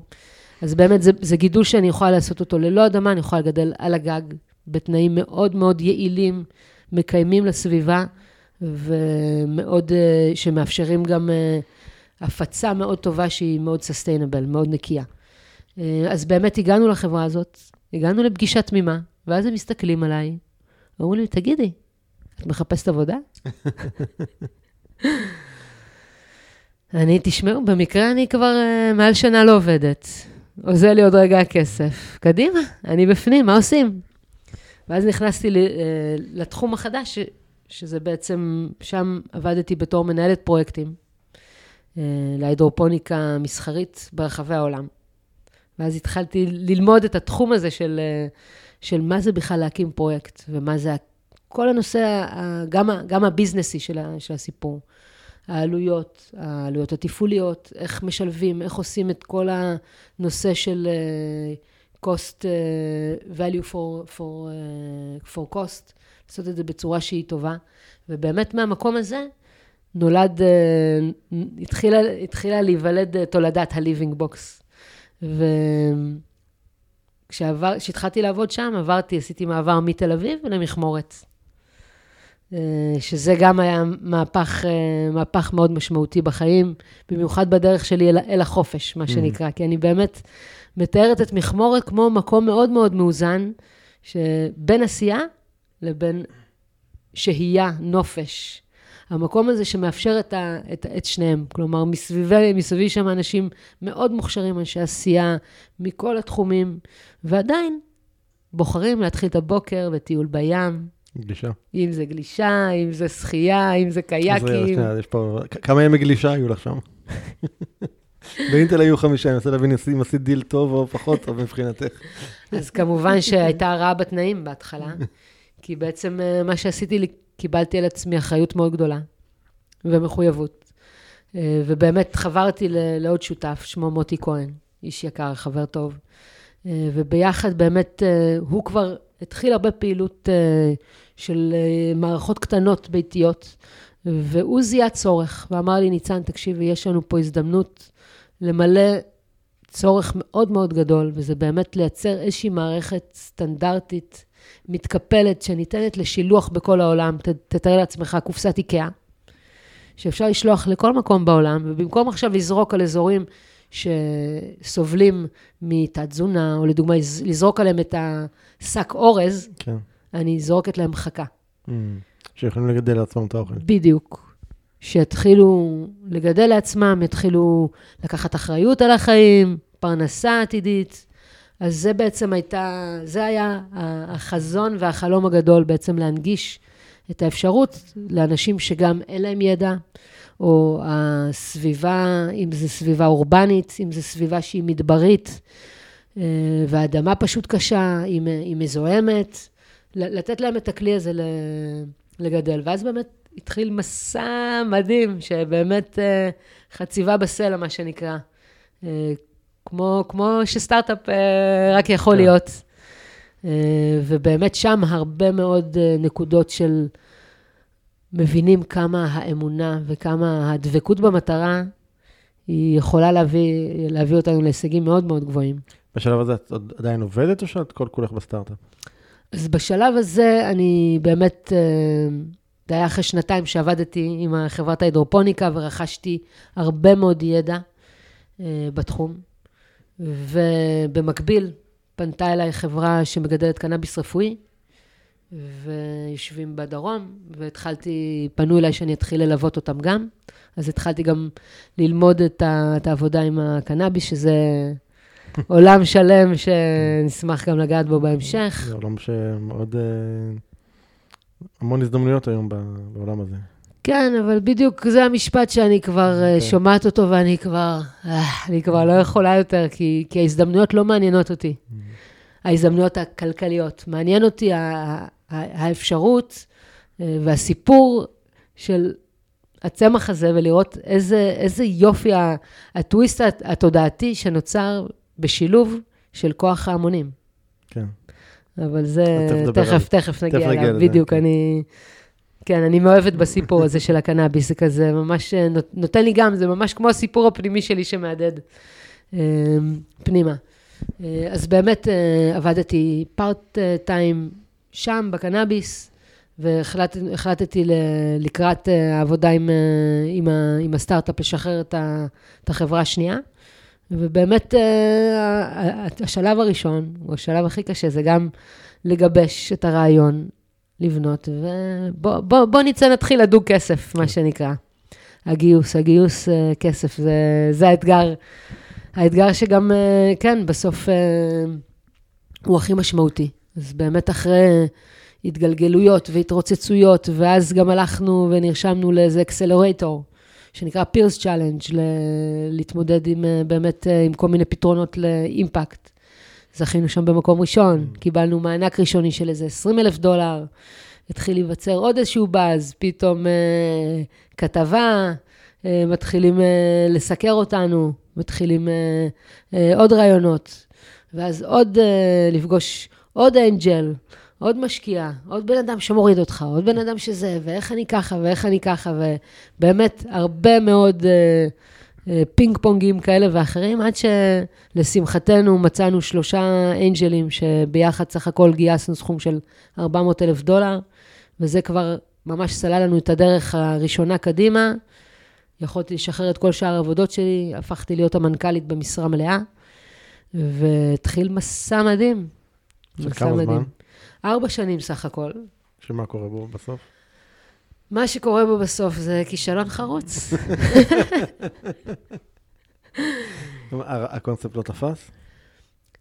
אז באמת זה, זה גידול שאני יכולה לעשות אותו ללא אדמה, אני יכולה לגדל על הגג, בתנאים מאוד מאוד יעילים, מקיימים לסביבה, ומאוד, אה, שמאפשרים גם אה, הפצה מאוד טובה שהיא מאוד סוסטיינבל, מאוד נקייה. אה, אז באמת הגענו לחברה הזאת, הגענו לפגישה תמימה, ואז הם מסתכלים עליי, ואומרים לי, תגידי, את מחפשת עבודה? אני, תשמעו, במקרה אני כבר uh, מעל שנה לא עובדת. עוזר לי עוד רגע הכסף. קדימה, אני בפנים, מה עושים? ואז נכנסתי uh, לתחום החדש, ש, שזה בעצם, שם עבדתי בתור מנהלת פרויקטים. אה, להידרופוניקה מסחרית ברחבי העולם. ואז התחלתי ללמוד את התחום הזה של, אה, של מה זה בכלל להקים פרויקט, ומה זה כל הנושא, גם, גם הביזנסי של, של הסיפור. העלויות, העלויות התפעוליות, איך משלבים, איך עושים את כל הנושא של uh, cost value for, for, for cost, לעשות את זה בצורה שהיא טובה. ובאמת מהמקום הזה, נולד, אה, התחילה, התחילה להיוולד אה, תולדת ה-living box. וכשהתחלתי לעבוד שם, עברתי, עשיתי מעבר מתל אביב למכמורת. אה, שזה גם היה מהפך, מהפך מאוד משמעותי בחיים, במיוחד בדרך שלי אל, אל החופש, מה mm. שנקרא, כי אני באמת מתארת את מכמורת כמו מקום מאוד מאוד מאוזן, שבין עשייה לבין שהייה, נופש. המקום הזה שמאפשר את, ה, את, את שניהם. כלומר, מסביבי, מסביבי שם אנשים מאוד מוכשרים, אנשי עשייה, מכל התחומים, ועדיין בוחרים להתחיל את הבוקר בטיול בים. גלישה. אם זה גלישה, אם זה שחייה, אם זה קייקים. יש פה, כמה ימי גלישה היו לך שם? באינטל היו חמישה, אני מנסה להבין אם עשית דיל טוב או פחות טוב מבחינתך. אז כמובן שהייתה רעה בתנאים בהתחלה, כי בעצם אה, מה שעשיתי, קיבלתי על עצמי אחריות מאוד גדולה ומחויבות. אה, ובאמת חברתי לעוד שותף, שמו מוטי כהן, איש יקר, חבר טוב. אה, וביחד באמת, הוא כבר התחיל הרבה פעילות של מערכות קטנות ביתיות, והוא זיהה צורך, ואמר לי, ניצן, תקשיבי, יש לנו פה הזדמנות למלא צורך מאוד מאוד גדול, וזה באמת לייצר איזושהי מערכת סטנדרטית, מתקפלת, שניתנת לשילוח בכל העולם. ת, תתאר לעצמך קופסת איקאה, שאפשר לשלוח לכל מקום בעולם, ובמקום עכשיו לזרוק על אזורים שסובלים מתת-תזונה, או לדוגמה, לזרוק עליהם את השק אורז, כן. אני זורקת להם חכה. Mm, שיכולים לגדל לעצמם את האוכל. בדיוק. שיתחילו לגדל לעצמם, יתחילו לקחת אחריות על החיים, פרנסה עתידית. אז זה בעצם הייתה, זה היה החזון והחלום הגדול בעצם להנגיש את האפשרות לאנשים שגם אין להם ידע, או הסביבה, אם זו סביבה אורבנית, אם זו סביבה שהיא מדברית, אה, והאדמה פשוט קשה, היא, מזוהמת, לתת להם את הכלי הזה לגדל. ואז באמת התחיל מסע מדהים, שבאמת אה, חציבה בסלע, מה שנקרא. אה, כמו, כמו שסטארט-אפ אה, רק יכול כן. להיות. ובאמת שם הרבה מאוד נקודות של מבינים כמה האמונה וכמה הדבקות במטרה, היא יכולה להביא, להביא אותנו להישגים מאוד מאוד גבוהים. בשלב הזה את עדיין עובדת או שאת כל כולך בסטארט-אפ? אז בשלב הזה אני באמת זה היה אחרי שנתיים שעבדתי עם חברת ההידרופוניקה ורכשתי הרבה מאוד ידע בתחום. ובמקביל פנתה אליי חברה שמגדלת קנאביס רפואי, ויושבים בדרום, והתחלתי, פנו אליי שאני אתחיל ללוות אותם גם. אז התחלתי גם ללמוד את, ה, את העבודה עם הקנאביס, שזה עולם שלם שנשמח גם לגעת בו בהמשך. זה עולם שמאוד... Uh... המון הזדמנויות היום בעולם הזה. כן, אבל בדיוק זה המשפט שאני כבר okay. אה, אוקיי. שומעת אותו ואני כבר, אה, אני כבר לא יכולה יותר, כי, כי ההזדמנויות לא מעניינות אותי. Mm-hmm. ההזדמנויות הכלכליות. מעניין אותי האפשרות אה, והסיפור של הצמח הזה, ולראות איזה, איזה יופי הטוויסט התודעתי שנוצר בשילוב של כוח ההמונים. כן. אבל זה, תכף, תכף נגיע אליו, בדיוק, כן. אני... כן, אני מאוהבת בסיפור הזה של הקנאביס, זה כזה ממש אה, נותן לי גם, זה ממש כמו הסיפור הפנימי שלי שמהדהד אה, פנימה. אה, אז באמת עבדתי פארט טיים שם, בקנאביס, והחלטתי לקראת העבודה עם, עם, עם הסטארט-אפ לשחרר את החברה השנייה. ובאמת, השלב הראשון, או השלב הכי קשה, זה גם לגבש את הרעיון, לבנות, ובוא בוא, בוא נצא, נתחיל לדוג כסף, מה שנקרא. הגיוס, הגיוס אה, כסף, זה, זה האתגר. האתגר שגם, אה, כן, בסוף הוא הכי משמעותי. אז באמת אחרי התגלגלויות והתרוצצויות, ואז גם הלכנו ונרשמנו לאיזה אקסלרטור, שנקרא Pears Challenge, להתמודד עם, אה, באמת אה, עם כל מיני פתרונות ל impact. זכינו שם במקום ראשון, mm. קיבלנו מענק ראשוני של איזה 20 אלף דולר, התחיל להיווצר עוד איזשהו באז, פתאום אה, כתבה, אה, מתחילים אה, לסקר אותנו, מתחילים אה, אה, עוד רעיונות, ואז עוד אה, לפגוש עוד אנג'ל, עוד משקיע, עוד בן אדם שמוריד אותך, עוד בן אדם שזה, ואיך אני ככה, ואיך אני ככה, ובאמת הרבה מאוד אה, אה, פינג פונגים כאלה ואחרים, עד שלשמחתנו מצאנו שלושה אנג'לים שביחד סך הכל גייסנו סכום של 400 אלף דולר, וזה כבר ממש סלל לנו את הדרך הראשונה קדימה. יכולתי לשחרר את כל שאר העבודות שלי, הפכתי להיות המנכ"לית במשרה מלאה, והתחיל מסע מדהים. של כמה מדהים. זמן? ארבע שנים סך הכל. שמה קורה בו בסוף? מה שקורה בו בסוף זה כישלון חרוץ. הקונספט לא תפס?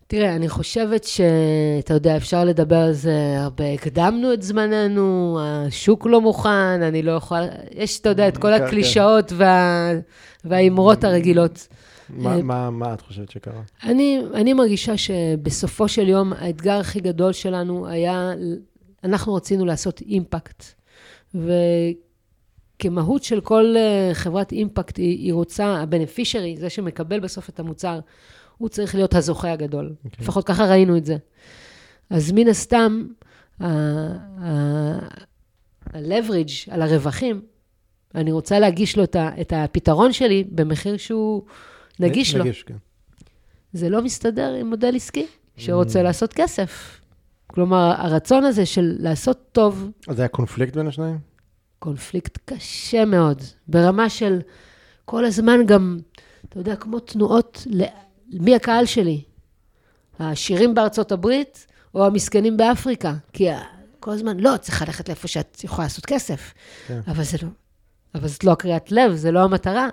תראה, אני חושבת שאתה יודע, אפשר לדבר על זה הרבה. הקדמנו את זמננו, השוק לא מוכן, אני לא יכולה... יש, אתה יודע, את כל כן, כן. הקלישאות וה... והאמרות הרגילות. מה- אה, מה מה את חושבת שקרה? אני, אני מרגישה שבסופו של יום, האתגר הכי גדול שלנו היה, אנחנו רצינו לעשות אימפקט. וכמהות של כל אה, חברת אימפקט, היא, היא רוצה, הבנפישרי, זה שמקבל בסוף את המוצר, הוא צריך להיות הזוכה הגדול. Okay. אוקיי. לפחות ככה ראינו את זה. אז מן הסתם, ה-leverage על הרווחים, אני רוצה להגיש לו את ה- את הפתרון שלי במחיר שהוא נגיש לו. נגיש, כן. זה לא מסתדר עם מודל עסקי שרוצה לעשות כסף. כלומר, הרצון הזה של לעשות טוב, אז היה קונפליקט בין השניים? קונפליקט קשה מאוד, ברמה של כל הזמן גם, אתה יודע, כמו תנועות, ל- מי הקהל שלי? העשירים בארצות הברית או המסכנים באפריקה? כי כל הזמן, לא, צריך ללכת לאיפה שאת יכולה לעשות כסף. כן. אבל זה לא, אבל זאת לא הקריאת לב, זה לא המטרה.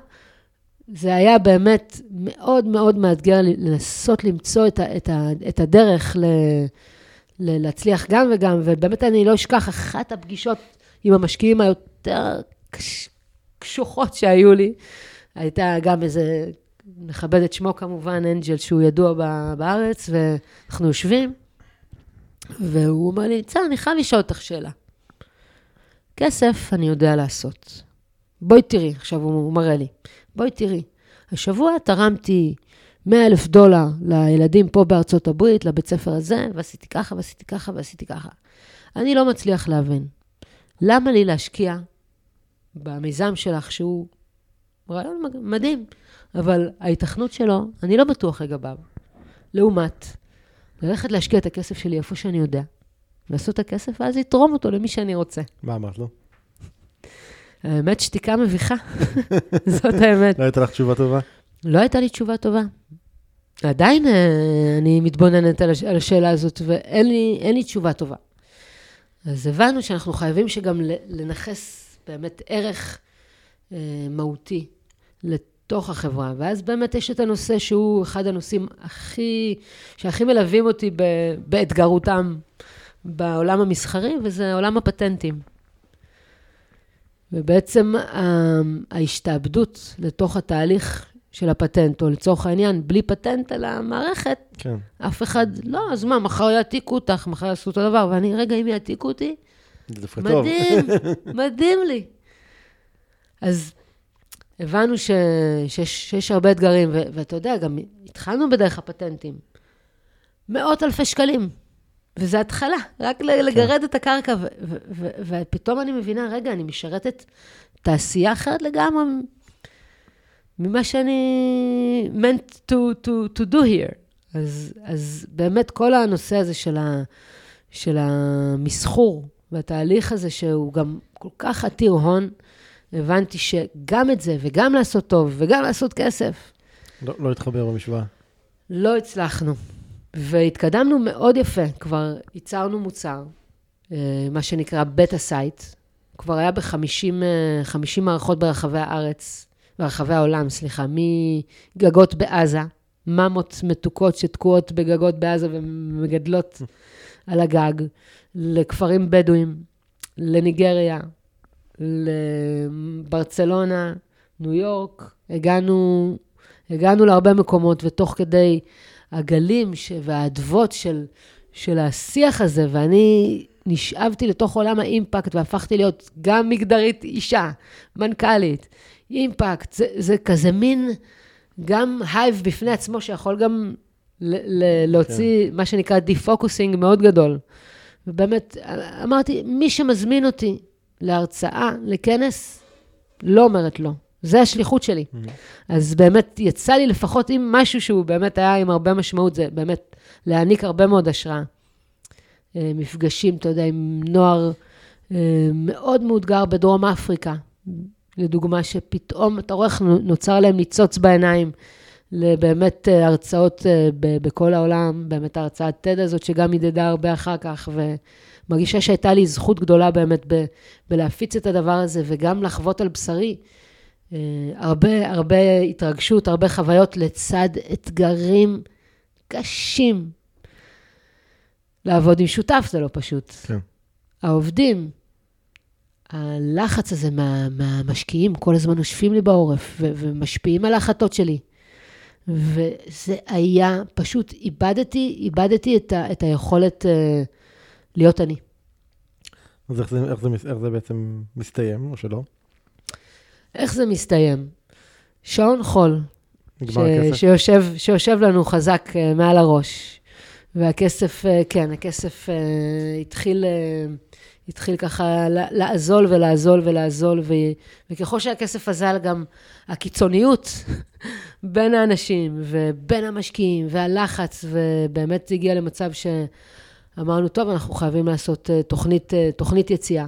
זה היה באמת מאוד מאוד מאתגר לנסות למצוא את, ה, את, ה, את הדרך ל, להצליח גם וגם, ובאמת אני לא אשכח, אחת הפגישות עם המשקיעים היותר קש, קשוחות שהיו לי, הייתה גם איזה, נכבד את שמו כמובן, אנג'ל, שהוא ידוע בארץ, ואנחנו יושבים, והוא אומר לי, צר, אני חייב לשאול אותך שאלה. כסף אני יודע לעשות. בואי תראי, עכשיו הוא מראה לי, בואי תראי. השבוע תרמתי 100 אלף דולר לילדים פה בארצות הברית, לבית ספר הזה, ועשיתי ככה, ועשיתי ככה, ועשיתי ככה. אני לא מצליח להבין. למה לי להשקיע במיזם שלך, שהוא רעיון מדהים, אבל ההיתכנות שלו, אני לא בטוח לגביו. לעומת, ללכת להשקיע את הכסף שלי איפה שאני יודע, לעשות את הכסף, ואז לתרום אותו למי שאני רוצה. מה אמרת לו? האמת, שתיקה מביכה. זאת האמת. לא הייתה לך תשובה טובה? לא הייתה לי תשובה טובה. עדיין אה, אני מתבוננת על, הש- על השאלה הזאת, ואין לי, לי תשובה טובה. אז הבנו שאנחנו חייבים שגם לנכס באמת ערך אה, מהותי לתוך החברה. ואז באמת יש את הנושא שהוא אחד הנושאים הכי, שהכי מלווים אותי באתגרותם בעולם המסחרי, וזה עולם הפטנטים. ובעצם ה- ההשתעבדות לתוך התהליך של הפטנט, או לצורך העניין, בלי פטנט על המערכת, כן. אף אחד, לא, אז מה, מחר יעתיקו אותך, מחר יעשו אותו דבר, ואני, רגע, אם יעתיקו אותי. מדהים, מדהים לי. אז הבנו ש, שיש, שיש הרבה אתגרים, ו, ואתה יודע, גם התחלנו בדרך הפטנטים. מאות אלפי שקלים, וזה התחלה, רק ל- לגרד את הקרקע, ו, ו, ו, ופתאום אני מבינה, רגע, אני משרתת תעשייה אחרת לגמרי ממה שאני meant to, to, to do here. אז, אז באמת כל הנושא הזה של, ה, של המסחור והתהליך הזה, שהוא גם כל כך עתיר הון, הבנתי שגם את זה, וגם לעשות טוב, וגם לעשות כסף, לא לא התחבר במשוואה. לא הצלחנו. והתקדמנו מאוד יפה, כבר ייצרנו מוצר, אה, מה שנקרא beta site, כבר היה ב-50 מערכות ברחבי הארץ, ברחבי העולם, סליחה, מגגות בעזה, ממות מתוקות שתקועות בגגות בעזה ומגדלות על הגג, לכפרים בדואים, לניגריה, לברצלונה, ניו יורק, הגענו, הגענו להרבה מקומות, ותוך כדי הגלים ש... והאדוות של, של השיח הזה, ואני נשאבתי לתוך עולם ה impact והפכתי להיות גם מגדרית אישה, מנכ"לית, impact, זה, זה כזה מין, גם הייב בפני עצמו, שיכול גם ל- ל- להוציא מה שנקרא defocusing מאוד גדול. ובאמת, אמרתי, מי שמזמין אותי להרצאה, לכנס, לא אומרת לא. זה השליחות שלי. אז באמת, יצא לי לפחות עם משהו שהוא באמת היה עם הרבה משמעות, זה באמת להעניק הרבה מאוד השראה. אה, מפגשים, אתה יודע, עם נוער אה, מאוד מאותגר בדרום אפריקה, לדוגמה, שפתאום אתה רואה איך נוצר להם ניצוץ בעיניים לבאמת אה, הרצאות אה, בכל העולם, באמת ההרצאת TED הזאת, שגם הדהדה הרבה אחר כך, מרגישה שהייתה לי זכות גדולה באמת ב, בלהפיץ את הדבר הזה, וגם לחוות על בשרי. אה, הרבה, הרבה התרגשות, הרבה חוויות לצד אתגרים קשים. לעבוד עם שותף זה לא פשוט. כן. העובדים, הלחץ הזה מה, מהמשקיעים כל הזמן נושפים לי בעורף ו- ומשפיעים על ההחלטות שלי. וזה היה, פשוט איבדתי, איבדתי את, ה- את היכולת uh, להיות אני. אז איך זה, איך, זה, איך זה בעצם מסתיים, או שלא? איך זה מסתיים? שעון חול, הכסף? שיושב, שיושב לנו חזק uh, מעל הראש. והכסף, uh, כן, הכסף uh, התחיל, uh, התחיל ככה לאזול ולאזול ולאזול, ו, וככל שהכסף אזל גם הקיצוניות בין האנשים ובין המשקיעים והלחץ, ובאמת הגיע למצב שאמרנו, טוב, אנחנו חייבים לעשות uh, תוכנית, uh, תוכנית יציאה.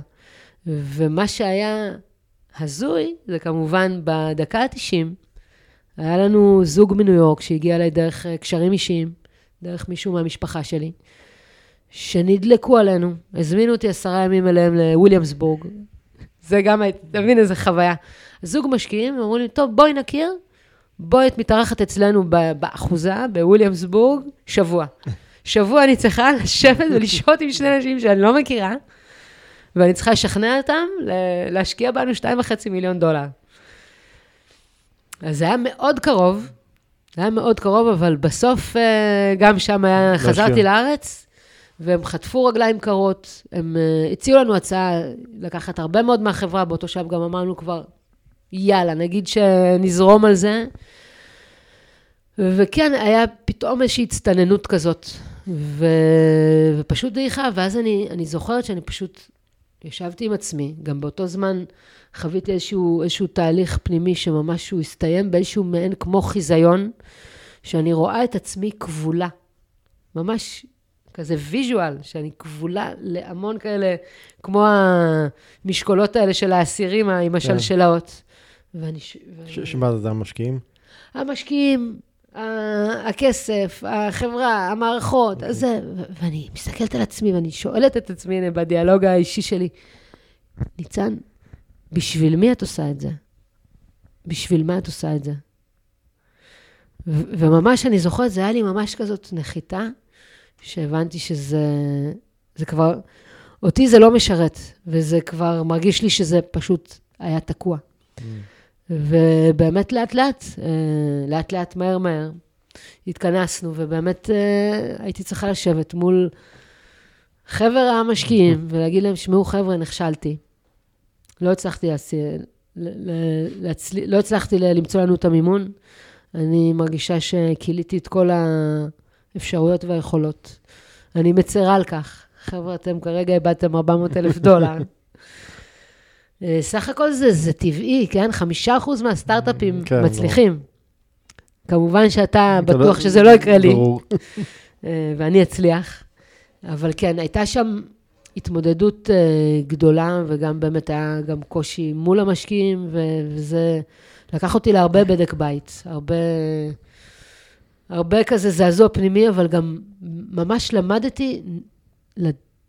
ומה שהיה הזוי, זה כמובן בדקה ה-90, היה לנו זוג מניו יורק שהגיע אליי דרך uh, קשרים אישיים, דרך מישהו מהמשפחה שלי, שנדלקו עלינו, הזמינו אותי עשרה ימים אליהם לוויליאמסבורג. זה גם, אתה מבין איזה חוויה. זוג משקיעים, אמרו לי, טוב, בואי נכיר, בואי, את מתארחת אצלנו באחוזה, בוויליאמסבורג, שבוע. שבוע אני צריכה לשבת ולשהות עם שני אנשים שאני לא מכירה, ואני צריכה לשכנע אותם להשקיע בנו 2.5 מיליון דולר. אז זה היה מאוד קרוב, זה היה מאוד קרוב, אבל בסוף אה, גם שם היה, חזרתי לארץ, והם חטפו רגליים קרות, הם uh, הציעו לנו הצעה לקחת הרבה מאוד מהחברה, באותו שלב גם אמרנו כבר, יאללה, נגיד שנזרום על זה. וכן, היה פתאום איזושהי הצטננות כזאת, ו... ופשוט דעיכה, ואז אני, אני זוכרת שאני פשוט ישבתי עם עצמי, גם באותו זמן חוויתי איזשהו, איזשהו תהליך פנימי שממש הוא הסתיים באיזשהו מעין כמו חיזיון, שאני רואה את עצמי כבולה. ממש כזה ויז'ואל, שאני כבולה להמון כאלה, כמו המשקולות האלה של האסירים עם כן. השלשלאות. ואני... שמה זה, זה המשקיעים? המשקיעים, הכסף, החברה, המערכות, אז זה, ואני מסתכלת על עצמי ואני שואלת את עצמי, הנה, בדיאלוג האישי שלי, ניצן, בשביל מי את עושה את זה? בשביל מה את עושה את זה? וממש, אני זוכרת, זה היה לי ממש כזאת נחיתה, שהבנתי שזה זה כבר, אותי זה לא משרת, וזה כבר מרגיש לי שזה פשוט היה תקוע. ובאמת לאט-לאט, אה, לאט-לאט, מהר-מהר, התכנסנו, ובאמת אה, הייתי צריכה לשבת מול חבר המשקיעים ולהגיד להם, שמעו, חבר'ה, נכשלתי. לא הצלחתי להציע, להצל... לא הצלחתי למצוא לנו את המימון. אני מרגישה שכיליתי את כל האפשרויות והיכולות. אני מצרה על כך. חבר'ה, אתם כרגע איבדתם 400 אלף דולר. אה, סך הכל זה, זה טבעי, כן? חמישה אחוז מהסטארט-אפים כן, מצליחים. לא. כמובן שאתה בטוח שזה לא יקרה לי, אה, ואני אצליח. אבל כן, הייתה שם התמודדות אה, גדולה, וגם באמת היה גם קושי מול המשקיעים, וזה לקח אותי להרבה בדק בית, הרבה, הרבה כזה זעזוע פנימי, אבל גם ממש למדתי,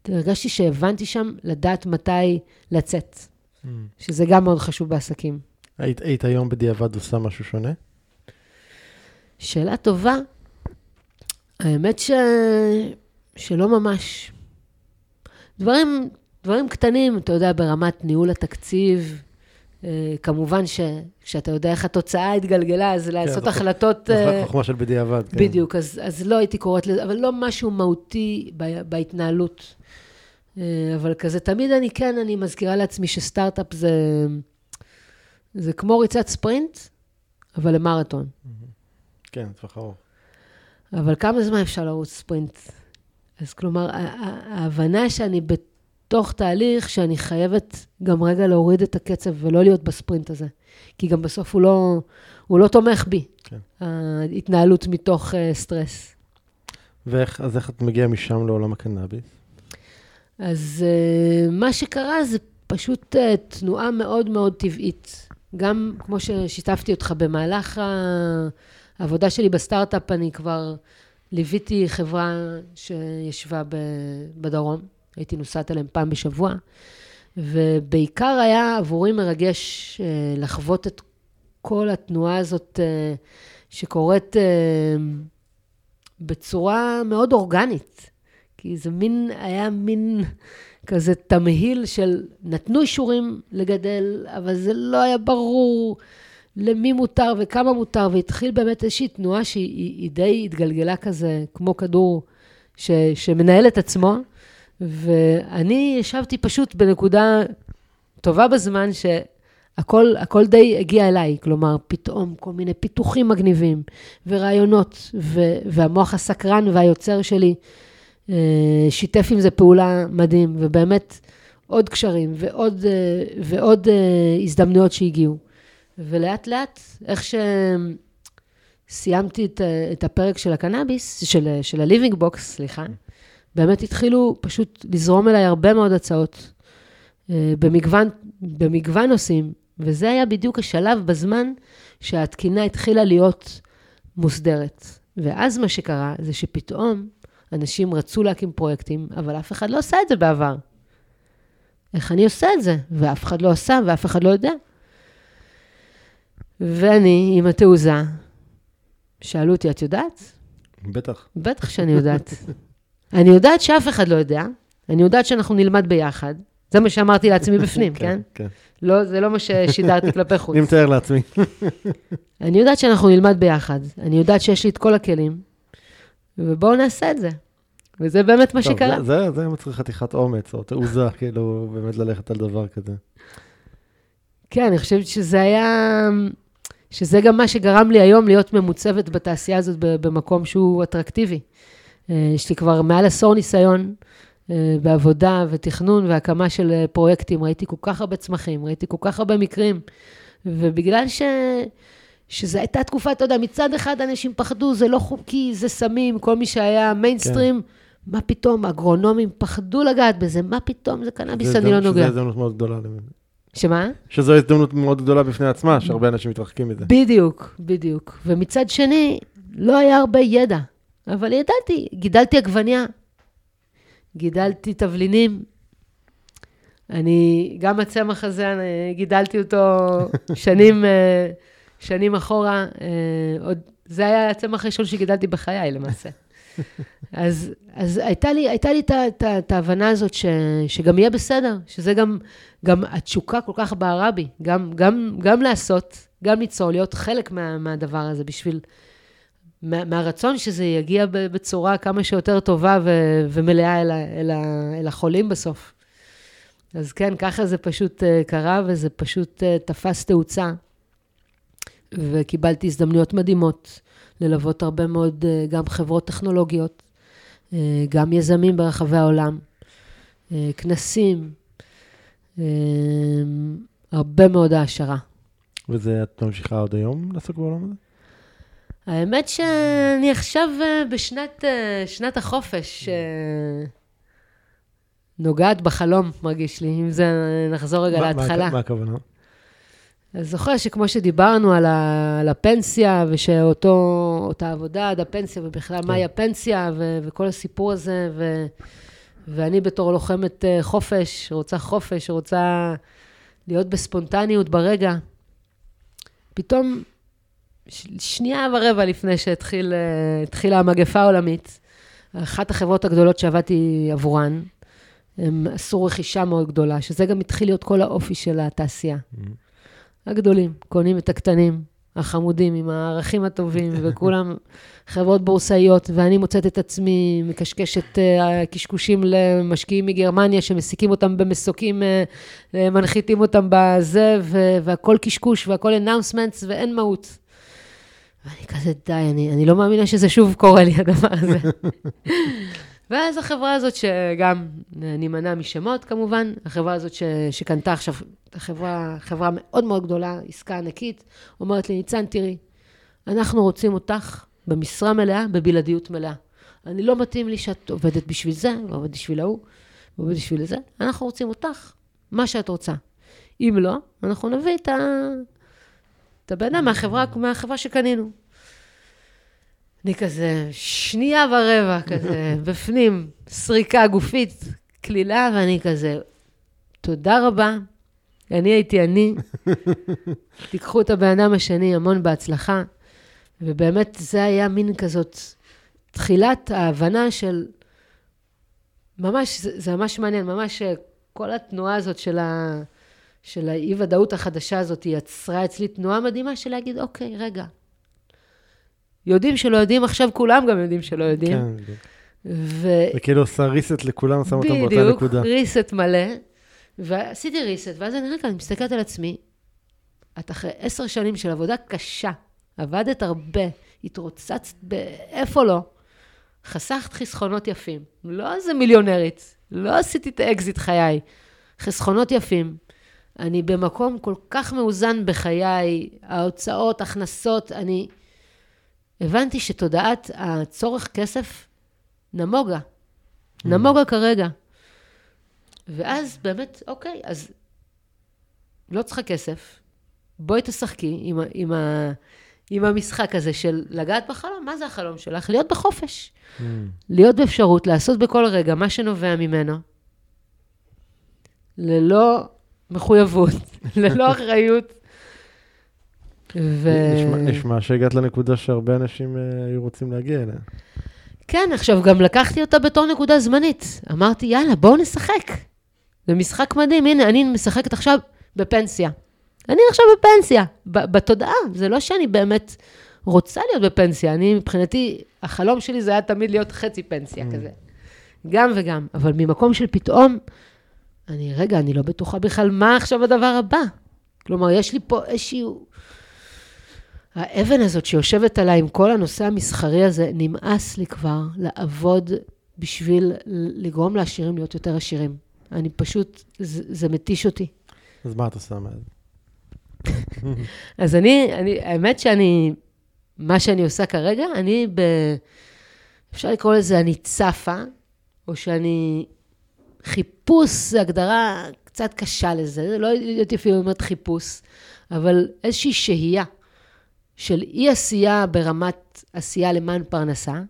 הרגשתי שהבנתי שם לדעת מתי לצאת. Mm. שזה גם מאוד חשוב בעסקים. היית, היית היום בדיעבד עושה משהו שונה? שאלה טובה. האמת ש... שלא ממש. דברים, דברים קטנים, אתה יודע, ברמת ניהול התקציב, כמובן שכשאתה יודע איך התוצאה התגלגלה, אז כן, לעשות זו החלטות... זו אה, חוכמה של בדיעבד, כן. בדיוק, אז, אז לא הייתי קוראת לזה, אבל לא משהו מהותי בהתנהלות. אה, אבל כזה, תמיד אני כן, אני מזכירה לעצמי שסטארט-אפ זה, זה כמו ריצת ספרינט, אבל למרתון. כן, טווח ארוך. אבל כמה זמן אפשר לרוץ ספרינט? אז כלומר, ההבנה שאני בתוך תהליך שאני חייבת גם רגע להוריד את הקצב ולא להיות בספרינט הזה. כי גם בסוף הוא לא, הוא לא תומך בי, כן. ההתנהלות מתוך uh, סטרס. ואיך, אז איך את מגיעה משם לעולם הקנאביס? אז uh, מה שקרה זה פשוט uh, תנועה מאוד מאוד טבעית. גם כמו ששיתפתי אותך במהלך העבודה שלי בסטארט-אפ, אני כבר ליוויתי חברה שישבה בדרום. הייתי נוסעת אליהם פעם בשבוע, ובעיקר היה עבורי מרגש אה, לחוות את כל התנועה הזאת אה, שקורית אה, בצורה מאוד אורגנית. כי זה מין, היה מין כזה תמהיל של נתנו אישורים לגדל, אבל זה לא היה ברור למי מותר וכמה מותר, והתחיל באמת איזושהי תנועה שהיא די התגלגלה כזה, כמו כדור ש, שמנהל את עצמו, ואני ישבתי פשוט בנקודה טובה בזמן, שהכל הכל די הגיע אליי, כלומר, פתאום כל מיני פיתוחים מגניבים ורעיונות, ו, והמוח הסקרן והיוצר שלי אה, שיתף עם זה פעולה מדהים, ובאמת עוד קשרים ועוד, אה, ועוד אה, הזדמנויות שהגיעו. ולאט לאט, איך שסיימתי את, את הפרק של הקנאביס, של, של ה-living box, סליחה, באמת התחילו פשוט לזרום אליי הרבה מאוד הצעות במגוון, במגוון נושאים, וזה היה בדיוק השלב בזמן שהתקינה התחילה להיות מוסדרת. ואז מה שקרה זה שפתאום אנשים רצו להקים פרויקטים, אבל אף אחד לא עשה את זה בעבר. איך אני עושה את זה? ואף אחד לא עשה, ואף אחד לא יודע. ואני, עם התעוזה, שאלו אותי, את יודעת? בטח. בטח שאני יודעת. אני יודעת שאף אחד לא יודע, אני יודעת שאנחנו נלמד ביחד. זה מה שאמרתי לעצמי בפנים, כן? כן? כן. לא, זה לא מה ששידרתי כלפי חוץ. אני מתאר לעצמי. אני יודעת שאנחנו נלמד ביחד, אני יודעת שיש לי את כל הכלים, ובואו נעשה את זה. וזה באמת מה שקרה. זה, זה, זה מצריך חתיכת אומץ, או תעוזה, כאילו, באמת ללכת על דבר כזה. כן, אני חושבת שזה היה... שזה גם מה שגרם לי היום להיות ממוצבת בתעשייה הזאת במקום שהוא אטרקטיבי. אה, יש לי כבר מעל עשור ניסיון אה, בעבודה ותכנון והקמה של אה, פרויקטים. ראיתי כל כך הרבה צמחים, ראיתי כל כך הרבה מקרים, ובגלל ש... שזו הייתה תקופה, אתה יודע, מצד אחד אנשים פחדו, זה לא חוקי, זה סמים, כל מי שהיה מיינסטרים, כן. מה פתאום, אגרונומים פחדו לגעת בזה, מה פתאום, זה קנאביס, אני לא נוגע. שזו הזדמנות מאוד גדולה. שמה? שזו הזדמנות מאוד גדולה בפני עצמה, שהרבה אנשים מתרחקים מזה. בדיוק, בדיוק. ומצד שני, לא היה הרבה ידע, אבל ידעתי, גידלתי עגבניה, גידלתי תבלינים. אני, גם הצמח הזה, אני גידלתי אותו שנים, אה, שנים אחורה. אה, עוד, זה היה הצמח הראשון שגידלתי בחיי, למעשה. אז, אז הייתה לי, הייתה לי את ההבנה הזאת ש, שגם יהיה בסדר, שזה גם, גם התשוקה כל כך בערה בי, גם, גם, גם לעשות, גם ליצור, להיות חלק מה, מהדבר הזה, בשביל, מה, מהרצון שזה יגיע בצורה כמה שיותר טובה ו, ומלאה אל, אל, אל החולים בסוף. אז כן, ככה זה פשוט אה, קרה, וזה פשוט אה, תפס תאוצה, וקיבלתי הזדמנויות מדהימות. ללוות הרבה מאוד אה, גם חברות טכנולוגיות, גם יזמים ברחבי העולם, כנסים, הרבה מאוד העשרה. וזה, את ממשיכה עוד היום לעסוק בעולם הזה? האמת שאני עכשיו בשנת שנת החופש, נוגעת בחלום, מרגיש לי, אם זה, נחזור רגע מה, להתחלה. מה, מה הכוונה? אז זוכר שכמו שדיברנו על, ה, על הפנסיה, ושאותה עבודה עד הפנסיה, ובכלל כן. מהי הפנסיה, ו, וכל הסיפור הזה, ו, ואני בתור לוחמת אה, חופש, רוצה חופש, רוצה להיות בספונטניות ברגע, פתאום, שנייה ורבע לפני שהתחילה אה, המגפה העולמית, אחת החברות הגדולות שעבדתי עבורן, הם עשו רכישה מאוד גדולה, שזה גם התחיל להיות כל האופי של התעשייה. Mm-hmm. הגדולים, קונים את הקטנים, החמודים, עם הערכים הטובים, וכולם חברות בורסאיות, ואני מוצאת את עצמי מקשקשת uh, קשקושים למשקיעים מגרמניה, שמסיקים אותם במסוקים, uh, מנחיתים אותם בזה, והכל קשקוש, והכל אנאונסמנטס, ואין מהות. ואני כזה, די, אני, אני לא מאמינה שזה שוב קורה לי, הדבר הזה. ואז החברה הזאת, שגם נימנע משמות כמובן, החברה הזאת ש, שקנתה עכשיו, חברה, חברה מאוד מאוד גדולה, עסקה ענקית, אומרת לי, ניצן, תראי, אנחנו רוצים אותך במשרה מלאה, בבלעדיות מלאה. אני לא מתאים לי שאת עובדת בשביל זה, ועובדת בשביל ההוא, ועובדת בשביל זה, אנחנו רוצים אותך, מה שאת רוצה. אם לא, אנחנו נביא את, ה... את הבן אדם מהחברה, מהחברה שקנינו. אני כזה, שנייה ורבע כזה, בפנים, סריקה גופית, קלילה, ואני כזה, תודה רבה, אני הייתי אני, תיקחו את הבן אדם השני, המון בהצלחה. ובאמת, זה היה מין כזאת תחילת ההבנה של... ממש, זה, זה ממש מעניין, ממש אה, כל התנועה הזאת של, ה, של האי-ודאות החדשה הזאת, היא יצרה אצלי תנועה מדהימה של להגיד, אוקיי, רגע. יודעים שלא יודעים, עכשיו כולם גם יודעים שלא יודעים. כן. ו... זה כאילו עושה reset לכולם, שם אותם באותה נקודה. בדיוק, ריסט מלא. ועשיתי ריסט, ואז אני רגע, אני מסתכלת על עצמי, את אחרי עשר שנים של עבודה קשה, עבדת הרבה, התרוצצת באיפה לא, חסכת חסכונות יפים. לא איזה מיליונרית, לא עשיתי את האקזיט חיי. חסכונות יפים. אני במקום כל כך מאוזן בחיי, ההוצאות, הכנסות, אני... הבנתי שתודעת הצורך כסף נמוגה. נמוגה כרגע. ואז באמת, אוקיי, אז לא צריכה כסף, בואי תשחקי עם, עם, ה- עם המשחק הזה של לגעת בחלום. מה זה החלום שלך? להיות בחופש. Mm. להיות באפשרות לעשות בכל רגע מה שנובע ממנו, ללא מחויבות, ללא אחריות. ו... נשמע- נשמע שהגעת לנקודה שהרבה אנשים אה, היו רוצים להגיע אליה. כן, עכשיו גם לקחתי אותה בתור נקודה זמנית. אמרתי, יאללה, בואו נשחק. זה משחק מדהים, הנה, אני משחקת עכשיו בפנסיה. אני עכשיו בפנסיה, בתודעה. זה לא שאני באמת רוצה להיות בפנסיה. אני, מבחינתי, החלום שלי זה היה תמיד להיות חצי פנסיה Mm. כזה. גם וגם. אבל ממקום של פתאום, אני, רגע, אני לא בטוחה בכלל מה עכשיו הדבר הבא. כלומר, יש לי פה איזשהו... האבן הזאת שיושבת עליי עם כל הנושא המסחרי הזה, נמאס לי כבר לעבוד בשביל לגרום לעשירים להיות יותר עשירים. אני פשוט, זה, זה מתיש אותי. אז מה את עושה מאז? אז אני, אני, האמת שאני, מה שאני עושה כרגע, אני ב... אפשר לקרוא לזה אני צפה, או שאני... חיפוש זה הגדרה קצת קשה לזה, זה לא הייתי אפילו אומרת חיפוש, אבל איזושהי שהייה של אי עשייה ברמת עשייה למען פרנסה,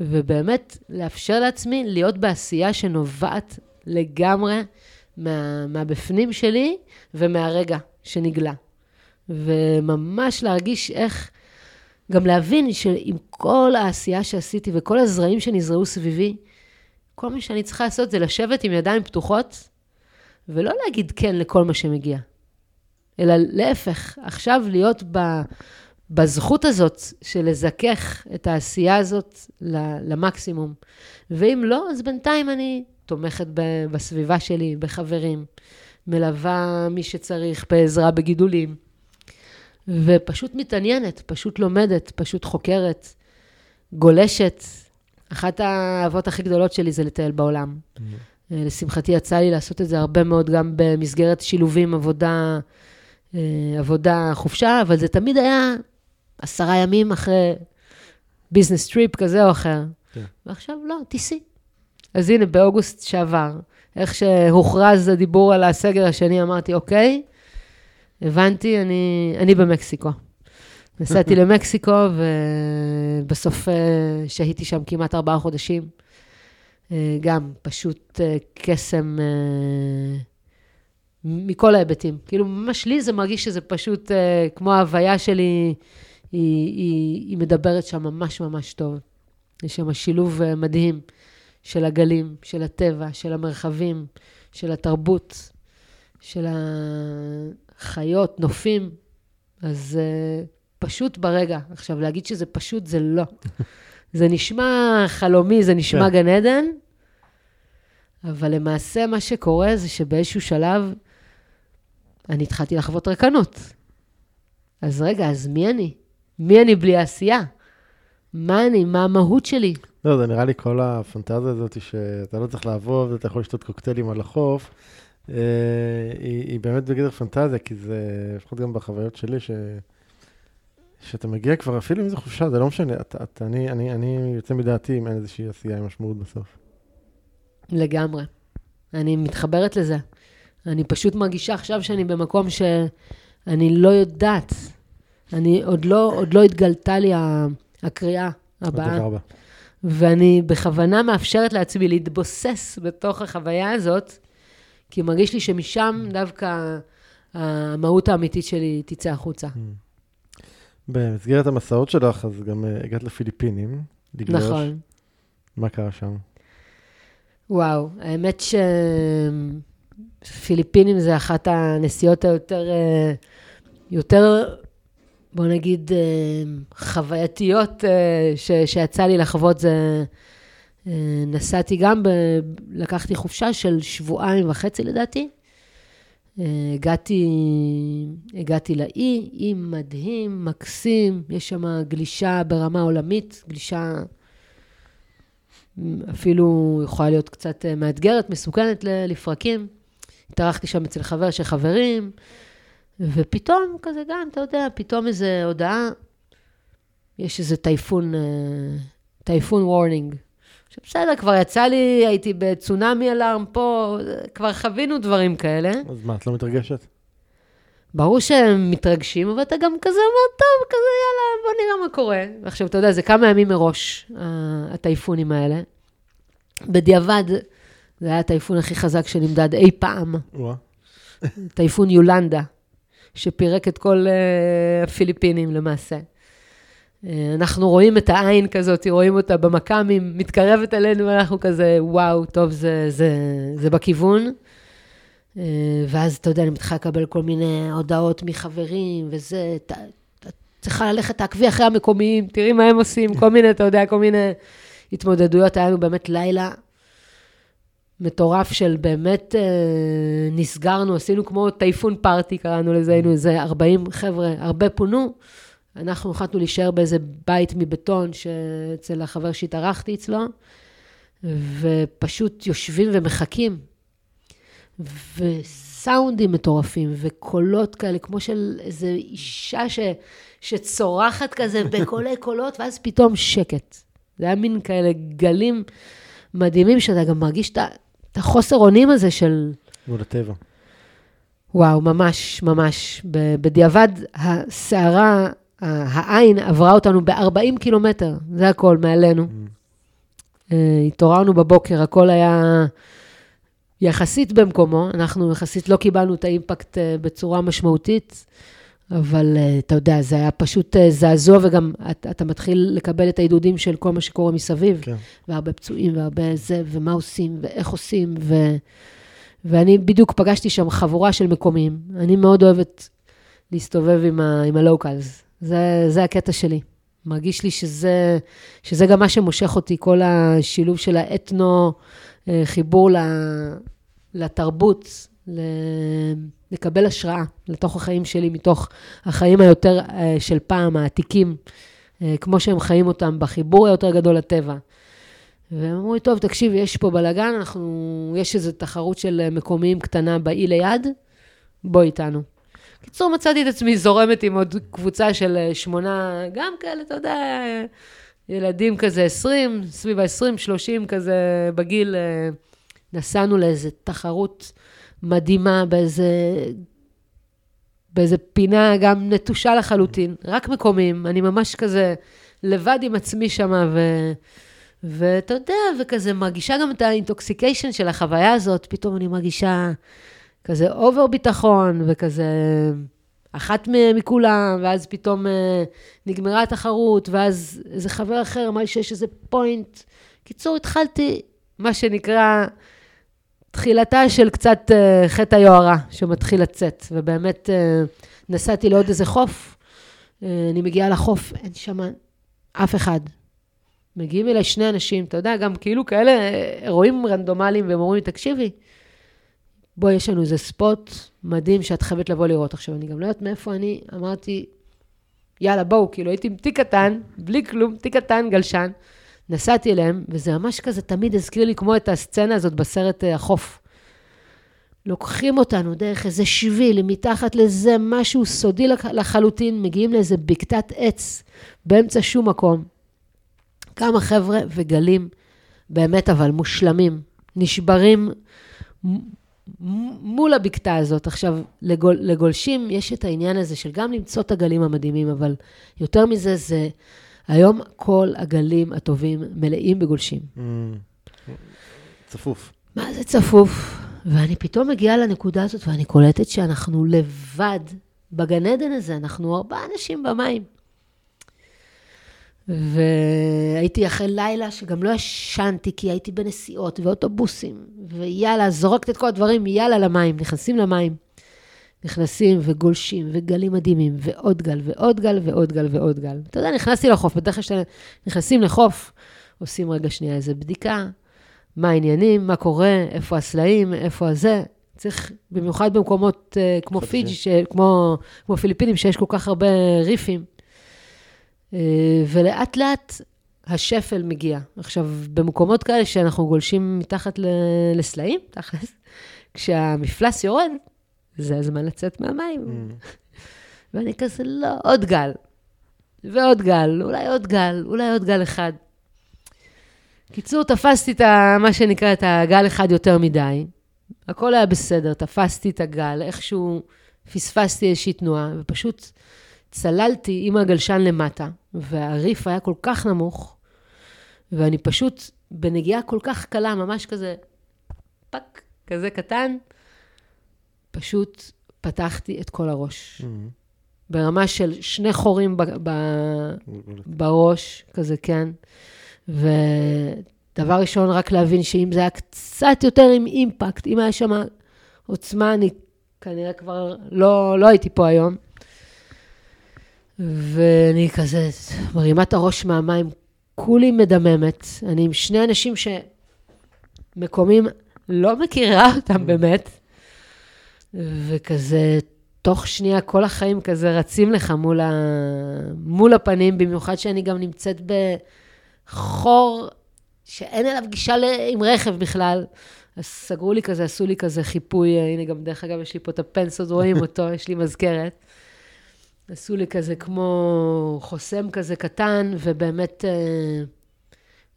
ובאמת לאפשר לעצמי להיות בעשייה שנובעת לגמרי מה, מהבפנים שלי ומהרגע שנגלה. וממש להרגיש איך, גם להבין שעם כל העשייה שעשיתי וכל הזרעים שנזרעו סביבי, כל מה שאני צריכה לעשות זה לשבת עם ידיים פתוחות, ולא להגיד כן לכל מה שמגיע, אלא להפך, עכשיו להיות ב, בזכות הזאת של לזכך את העשייה הזאת למקסימום. ואם לא, אז בינתיים אני תומכת בסביבה שלי, בחברים, מלווה מי שצריך בעזרה בגידולים, ופשוט מתעניינת, פשוט לומדת, פשוט חוקרת, גולשת. אחת האהבות הכי גדולות שלי זה לטייל בעולם. Mm. אה, לשמחתי יצא לי לעשות את זה הרבה מאוד גם במסגרת שילובים, עבודה, עבודה חופשה, אבל זה תמיד היה עשרה ימים אחרי business trip כזה או אחר. כן. ועכשיו לא, תיסעי. אז הנה, באוגוסט שעבר, איך שהוכרז הדיבור על הסגר השני, אמרתי, אוקיי, הבנתי, אני, אני במקסיקו. נסעתי למקסיקו, ובסוף אה, שהיתי שם כמעט ארבעה חודשים. אה, גם פשוט אה, קסם אה, מכל ההיבטים. כאילו, ממש לי זה מרגיש שזה פשוט אה, כמו ההוויה שלי, היא, היא, היא מדברת שם ממש ממש טוב. יש שם שילוב אה, מדהים של הגלים, של הטבע, של המרחבים, של התרבות, של החיות, נופים. אז אה, פשוט ברגע. עכשיו, להגיד שזה פשוט, זה לא. זה נשמע חלומי, זה נשמע כן. גן עדן, אבל למעשה מה שקורה זה שבאיזשהו שלב אני התחלתי לחוות רקנות. אז רגע, אז מי אני? מי אני בלי עשייה? מה אני? מה המהות שלי? לא, זה נראה לי כל הפנטזיה הזאת שאתה לא צריך לעבוד, אתה יכול לשתות קוקטיילים על החוף, אה, היא, היא באמת בגדר פנטזיה, כי זה, לפחות גם בחוויות שלי, ש... שאתה מגיע כבר, אפילו אם זה חופשה, זה לא משנה, אתה, אתה, אני, אני, אני יוצא מדעתי אם אין איזושהי עשייה עם משמעות בסוף. לגמרי. אני מתחברת לזה. אני פשוט מרגישה עכשיו שאני במקום שאני לא יודעת. אני עוד לא, עוד לא התגלתה לי הקריאה הבאה. ואני בכוונה מאפשרת לעצמי להתבוסס בתוך החוויה הזאת, כי מרגיש לי שמשם דווקא המהות האמיתית שלי תצא החוצה. במסגרת המסעות שלך, אז גם uh, הגעת לפיליפינים, לגלוש. נכון. מה קרה שם? וואו, האמת שפיליפינים זה אחת הנסיעות היותר, אה, יותר, בוא נגיד, אה, חווייתיות אה, ש, שיצא לי לחוות. זה, נסעתי גם, ב, לקחתי חופשה של שבועיים וחצי לדעתי. הגעתי, הגעתי לאי, אי מדהים, מקסים, יש שם גלישה ברמה עולמית, גלישה אפילו יכולה להיות קצת מאתגרת, מסוכנת לפרקים. התארחתי שם אצל חבר של חברים, ופתאום כזה גם, אתה יודע, פתאום איזו הודעה, יש איזה טייפון, אה, typhoon warning. עכשיו בסדר, כבר יצא לי, הייתי בצונאמי alarm פה, כבר חווינו דברים כאלה. אז מה, את לא מתרגשת? ברור שהם מתרגשים, אבל אתה גם כזה אומר, טוב, כזה, יאללה, בוא נראה מה קורה. עכשיו, אתה יודע, זה כמה ימים מראש, הטייפונים האלה. בדיעבד, זה היה הטייפון הכי חזק שנמדד אי פעם. טייפון יולנדה, שפירק את כל uh, הפיליפינים למעשה. Uh, אנחנו רואים את העין כזאת, רואים אותה במכ"מים, מתקרבת אלינו, ואנחנו כזה, וואו, טוב, זה, זה, זה בכיוון. אה, ואז, אתה יודע, אני מתחילה לקבל כל מיני הודעות מחברים, וזה, את צריכה ללכת, תעקבי אחרי המקומיים, תראי מה הם עושים, כל מיני, אתה יודע, כל מיני התמודדויות. היה לנו באמת לילה מטורף של באמת אה, נסגרנו, עשינו כמו טייפון פארטי, קראנו לזה, היינו איזה 40 חבר'ה, הרבה פונו. אנחנו החלטנו להישאר באיזה בית מבטון אצל החבר שהתארחתי אצלו, ופשוט יושבים ומחכים. וסאונדים מטורפים, וקולות כאלה, כמו של איזו אישה ש, שצורחת כזה בקולי קולות, ואז פתאום שקט. זה היה מין כאלה גלים מדהימים, שאתה גם מרגיש את החוסר אונים הזה של... מול הטבע. וואו, ממש, ממש. בדיעבד, הסערה, העין עברה אותנו ב-40 קילומטר, זה הכל, מעלינו. Mm. אה, התעוררנו בבוקר, הכל היה יחסית במקומו, אנחנו יחסית לא קיבלנו את האימפקט אה, בצורה משמעותית, אבל אה, אתה יודע, זה היה פשוט אה, זעזוע, וגם אתה, אתה מתחיל לקבל את העידודים של כל מה שקורה מסביב, כן. והרבה פצועים, והרבה זה, ומה עושים, ואיך עושים, ו... ואני בדיוק פגשתי שם חבורה של מקומיים. אני מאוד אוהבת להסתובב עם, ה, עם הלוקלס. זה, זה הקטע שלי. מרגיש לי שזה, שזה גם מה שמושך אותי, כל השילוב של האתנו, חיבור לתרבות, לקבל השראה לתוך החיים שלי, מתוך החיים היותר אה, של פעם, העתיקים, אה, כמו שהם חיים אותם, בחיבור היותר גדול לטבע. והם אמרו לי, טוב, תקשיב, יש פה בלאגן, אנחנו, יש איזו תחרות של מקומיים קטנה באי ליד, בוא איתנו. קיצור, מצאתי את עצמי זורמת עם עוד קבוצה של אה, שמונה, גם כאלה, אתה יודע, ילדים כזה 20, סביב ה-20, 30 כזה בגיל, נסענו לאיזו תחרות מדהימה באיזה, באיזה פינה גם נטושה לחלוטין, רק מקומיים, אני ממש כזה לבד עם עצמי שם, ו... ואתה יודע, וכזה מרגישה גם את ה intoxication של החוויה הזאת, פתאום אני מרגישה כזה over ביטחון, וכזה אחת מכולם, ואז פתאום אה, נגמרה התחרות, ואז איזה חבר אחר אמר לי שיש איזה point. קיצור, התחלתי, מה שנקרא, תחילתה של קצת uh, חטא היוהרה שמתחיל לצאת, ובאמת uh, נסעתי לעוד איזה חוף, uh, אני מגיעה לחוף, אין שם אף אחד. מגיעים אליי שני אנשים, אתה יודע, גם כאילו כאלה אירועים רנדומליים, והם אומרים לי, תקשיבי, בואי, יש לנו איזה ספוט מדהים שאת חייבת לבוא לראות. עכשיו, אני גם לא יודעת מאיפה אני, אמרתי, יאללה, בואו, כאילו הייתי עם תיק קטן, בלי כלום, תיק קטן, גלשן. נסעתי אליהם, וזה ממש כזה תמיד הזכיר לי כמו את הסצנה הזאת בסרט אה, החוף. לוקחים אותנו דרך איזה שביל, מתחת לזה משהו סודי לחלוטין, מגיעים לאיזה בקתת עץ באמצע שום מקום. כמה חבר'ה וגלים, באמת אבל מושלמים, נשברים מול הבקתה הזאת. עכשיו, לגול, לגולשים יש את העניין הזה של גם למצוא את הגלים המדהימים, אבל יותר מזה זה היום כל הגלים הטובים מלאים בגולשים. Mm. צפוף. מה זה צפוף? ואני פתאום מגיעה לנקודה הזאת ואני קולטת שאנחנו לבד בגן עדן הזה, אנחנו ארבעה אנשים במים. והייתי אחרי לילה שגם לא ישנתי, כי הייתי בנסיעות ואוטובוסים, ויאללה, זורקת את כל הדברים, יאללה למים, נכנסים למים. נכנסים וגולשים וגלים מדהימים, ועוד גל ועוד גל ועוד גל ועוד גל. אתה יודע, נכנסתי לחוף, בדרך כלל כשאתם נכנסים לחוף, עושים רגע שנייה איזה בדיקה, מה העניינים, מה קורה, איפה הסלעים, איפה הזה. צריך, במיוחד במקומות uh, כמו פיג'י, ש... כמו, כמו פיליפינים, שיש כל כך הרבה ריפים. Uh, ולאט לאט השפל מגיע. עכשיו, במקומות כאלה שאנחנו גולשים מתחת ל- לסלעים, תכלס, כשהמפלס יורד, זה הזמן לצאת מהמים. Mm. ואני כזה, לא, עוד גל. ועוד גל, אולי עוד גל, אולי עוד גל אחד. קיצור, תפסתי את ה, מה שנקרא, את הגל אחד יותר מדי. הכל היה בסדר, תפסתי את הגל, איכשהו פספסתי איזושהי תנועה, ופשוט צללתי עם הגלשן למטה, והריף היה כל כך נמוך, ואני פשוט, בנגיעה כל כך קלה, ממש כזה, fuck, כזה קטן, פשוט פתחתי את כל הראש. Mm. ברמה של שני חורים ב- ב- בראש, כזה, כן. ודבר ראשון, רק להבין שאם זה היה קצת יותר עם impact, אם היה שם עוצמה, אני כנראה כבר לא, לא הייתי פה היום. ואני כזה מרימה את הראש מהמים, כולי מדממת. אני עם שני אנשים שמקומים, לא מכירה אותם באמת, וכזה, תוך שנייה כל החיים כזה רצים לך מול, ה... מול הפנים, במיוחד שאני גם נמצאת בחור שאין אליו גישה ל... עם רכב בכלל. אז סגרו לי כזה, עשו לי כזה חיפוי, הנה גם דרך אגב, יש לי פה את הפנס, רואים אותו, יש לי מזכרת. עשו לי כזה כמו חוסם כזה קטן, ובאמת אה,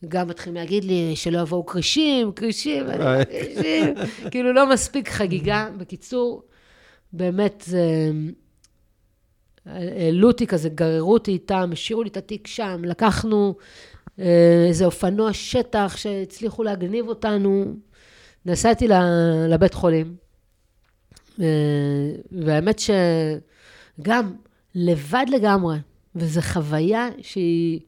גם מתחילים להגיד לי שלא יבואו כרישים, כרישים, לא כרישים, כאילו לא מספיק חגיגה. בקיצור, באמת, אה, העלו אותי כזה, גררו אותי איתם, השאירו לי את התיק שם, לקחנו אה, איזה אופנוע שטח שהצליחו להגניב אותנו. נסעתי לבית חולים, אה, והאמת שגם לבד לגמרי, וזו חוויה שהיא,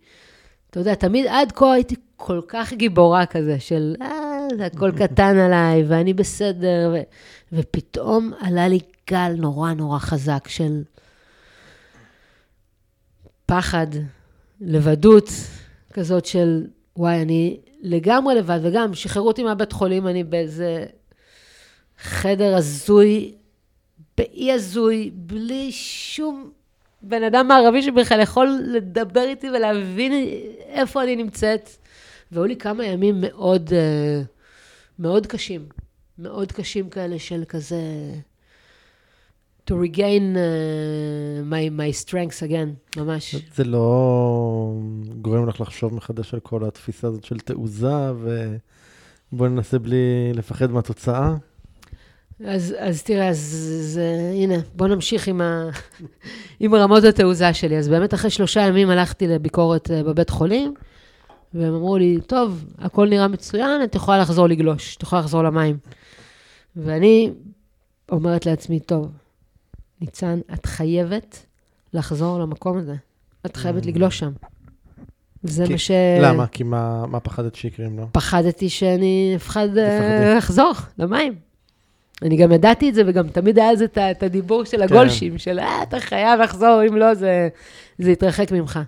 אתה יודע, תמיד עד כה הייתי כל כך גיבורה כזה, של אה, זה הכל קטן עליי, ואני בסדר, ו... ופתאום עלה לי גל נורא נורא חזק של פחד, לבדות כזאת של, וואי, אני לגמרי לבד, וגם שחררו אותי מהבית חולים, אני באיזה חדר הזוי, באי הזוי, בלי שום בן אדם מערבי שבכלל יכול לדבר איתי ולהבין איפה אני נמצאת. והיו לי כמה ימים מאוד, אה, מאוד קשים, מאוד קשים כאלה של כזה, to regain uh, my, my strengths again, ממש. זה לא גורם לך לחשוב מחדש על כל התפיסה הזאת של תעוזה, ובוא ננסה בלי לפחד מהתוצאה? אז, אז תראה, אז זה, הנה, בוא נמשיך עם, ה, עם רמות התעוזה שלי. אז באמת אחרי שלושה ימים הלכתי לביקורת אה, בבית חולים, והם אמרו לי, טוב, הכל נראה מצוין, את יכולה לחזור לגלוש, את יכולה לחזור למים. ואני אומרת לעצמי, טוב, ניצן, את חייבת לחזור למקום הזה. את חייבת לגלוש שם. זה כי- מה ש... למה? כי מה מה פחדת שיקרים לו? פחדתי שאני אפחד אה. לחזור למים. אני גם ידעתי את זה, וגם תמיד היה זה את הדיבור של הגולשים, של אה, אתה חייב לחזור, אם לא, זה, זה יתרחק ממך.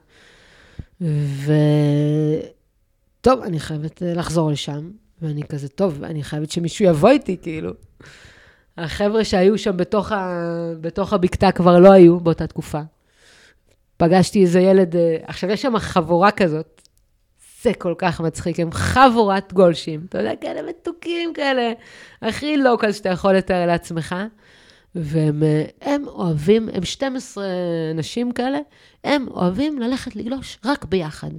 ו... טוב, אני חייבת אה, לחזור לשם, ואני כזה, טוב, אני חייבת שמישהו יבוא איתי, כאילו. החבר'ה שהיו שם בתוך, ה... בתוך הבקתה כבר לא היו באותה תקופה. פגשתי איזה ילד, אה, עכשיו, יש שם חבורה כזאת, זה כל כך מצחיק, הם חבורת גולשים, אתה יודע, כאלה מתוקים כאלה, הכי לוקל שאתה יכול לתאר לעצמך. והם אה, הם אוהבים, הם 12 נשים כאלה, הם אוהבים ללכת לגלוש רק ביחד.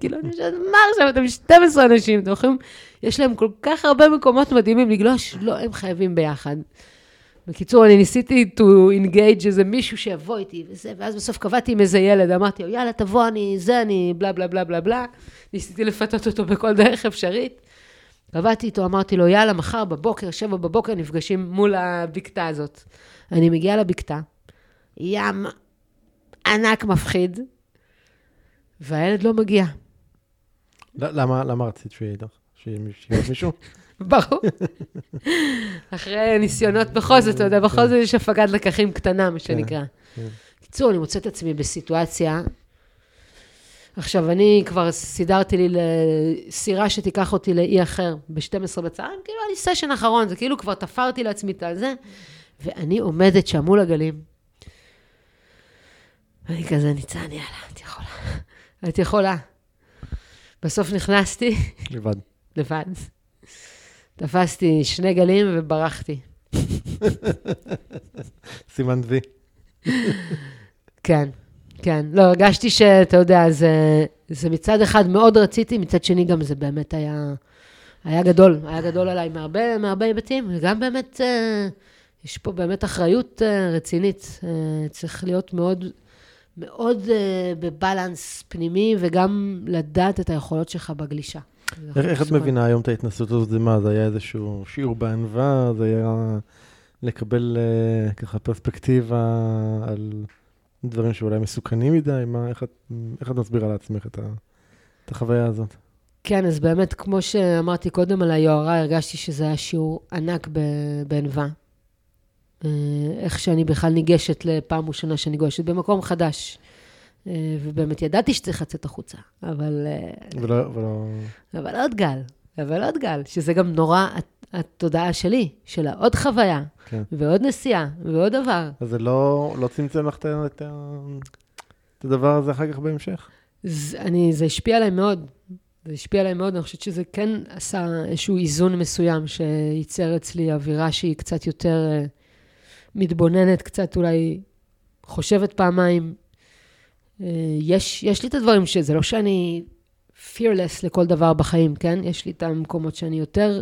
כאילו, אני חושבת, מה עכשיו, אתם 12 אנשים, אתם יכולים, יש להם כל כך הרבה מקומות מדהימים לגלוש, לא, הם חייבים ביחד. בקיצור, אני ניסיתי to engage איזה מישהו שיבוא איתי וזה, ואז בסוף קבעתי עם איזה ילד, אמרתי לו, יאללה, תבוא, אני זה, אני בלה בלה בלה בלה בלה. ניסיתי לפתות אותו בכל דרך אפשרית. קבעתי איתו, אמרתי לו, יאללה, מחר בבוקר, שבע בבוקר, נפגשים מול הבקתה הזאת. אני מגיעה לבקתה, ים ענק מפחיד, והילד לא מגיע. למה, למה רצית שיהיה איתך? שיהיה מישהו? ברור. אחרי ניסיונות בכל זאת, אתה יודע, בכל זאת יש הפגת לקחים קטנה, מה שנקרא. בקיצור, אני מוצאת עצמי בסיטואציה, עכשיו, אני כבר סידרתי לי לסירה שתיקח אותי לאי אחר ב-12 בצהריים, כאילו, היה לי סשן אחרון, זה כאילו כבר תפרתי לעצמי את הזה, ואני עומדת שם מול הגלים. ואני כזה, ניצן, יאללה, את יכולה. את יכולה. בסוף נכנסתי. לבד. לבד. תפסתי שני גלים וברחתי. סימן וי. כן, כן. לא, הרגשתי שאתה יודע, זה, זה מצד אחד מאוד רציתי, מצד שני גם זה באמת היה, היה גדול. היה גדול עליי מהרבה, מהרבה היבטים, וגם באמת, אה, יש פה באמת אחריות אה, רצינית. אה, צריך להיות מאוד, מאוד בבלנס פנימי, וגם לדעת את היכולות שלך בגלישה. איך, איך את מבינה היום את ההתנסות הזאת? זה מה, זה היה איזשהו שיעור בענווה? זה היה לקבל uh, ככה פרספקטיבה על דברים שאולי מסוכנים מדי? מה, איך, את, איך את מסבירה לעצמך את, ה, את החוויה הזאת? כן, אז באמת, כמו שאמרתי קודם על היוהרה, הרגשתי שזה היה שיעור ענק בענווה. אה, איך שאני בכלל ניגשת לפעם ראשונה שאני גולשת במקום חדש. אה, ובאמת ידעתי שצריך לצאת החוצה, אבל... אה, ולא, ולא... אבל עוד גל, אבל עוד גל, שזה גם נורא התודעה שלי, של העוד חוויה, כן. ועוד נסיעה, ועוד דבר. אז זה לא, לא צמצם לך את, את, הדבר הזה אחר כך בהמשך? זה, אני, זה השפיע עליי מאוד. זה השפיע עליי מאוד, אני חושבת שזה כן עשה איזשהו איזון מסוים, שייצר אצלי אווירה שהיא קצת יותר מתבוננת, קצת אולי חושבת פעמיים, אה, יש, יש לי את הדברים שזה לא שאני fearless לכל דבר בחיים, כן? יש לי את המקומות שאני יותר,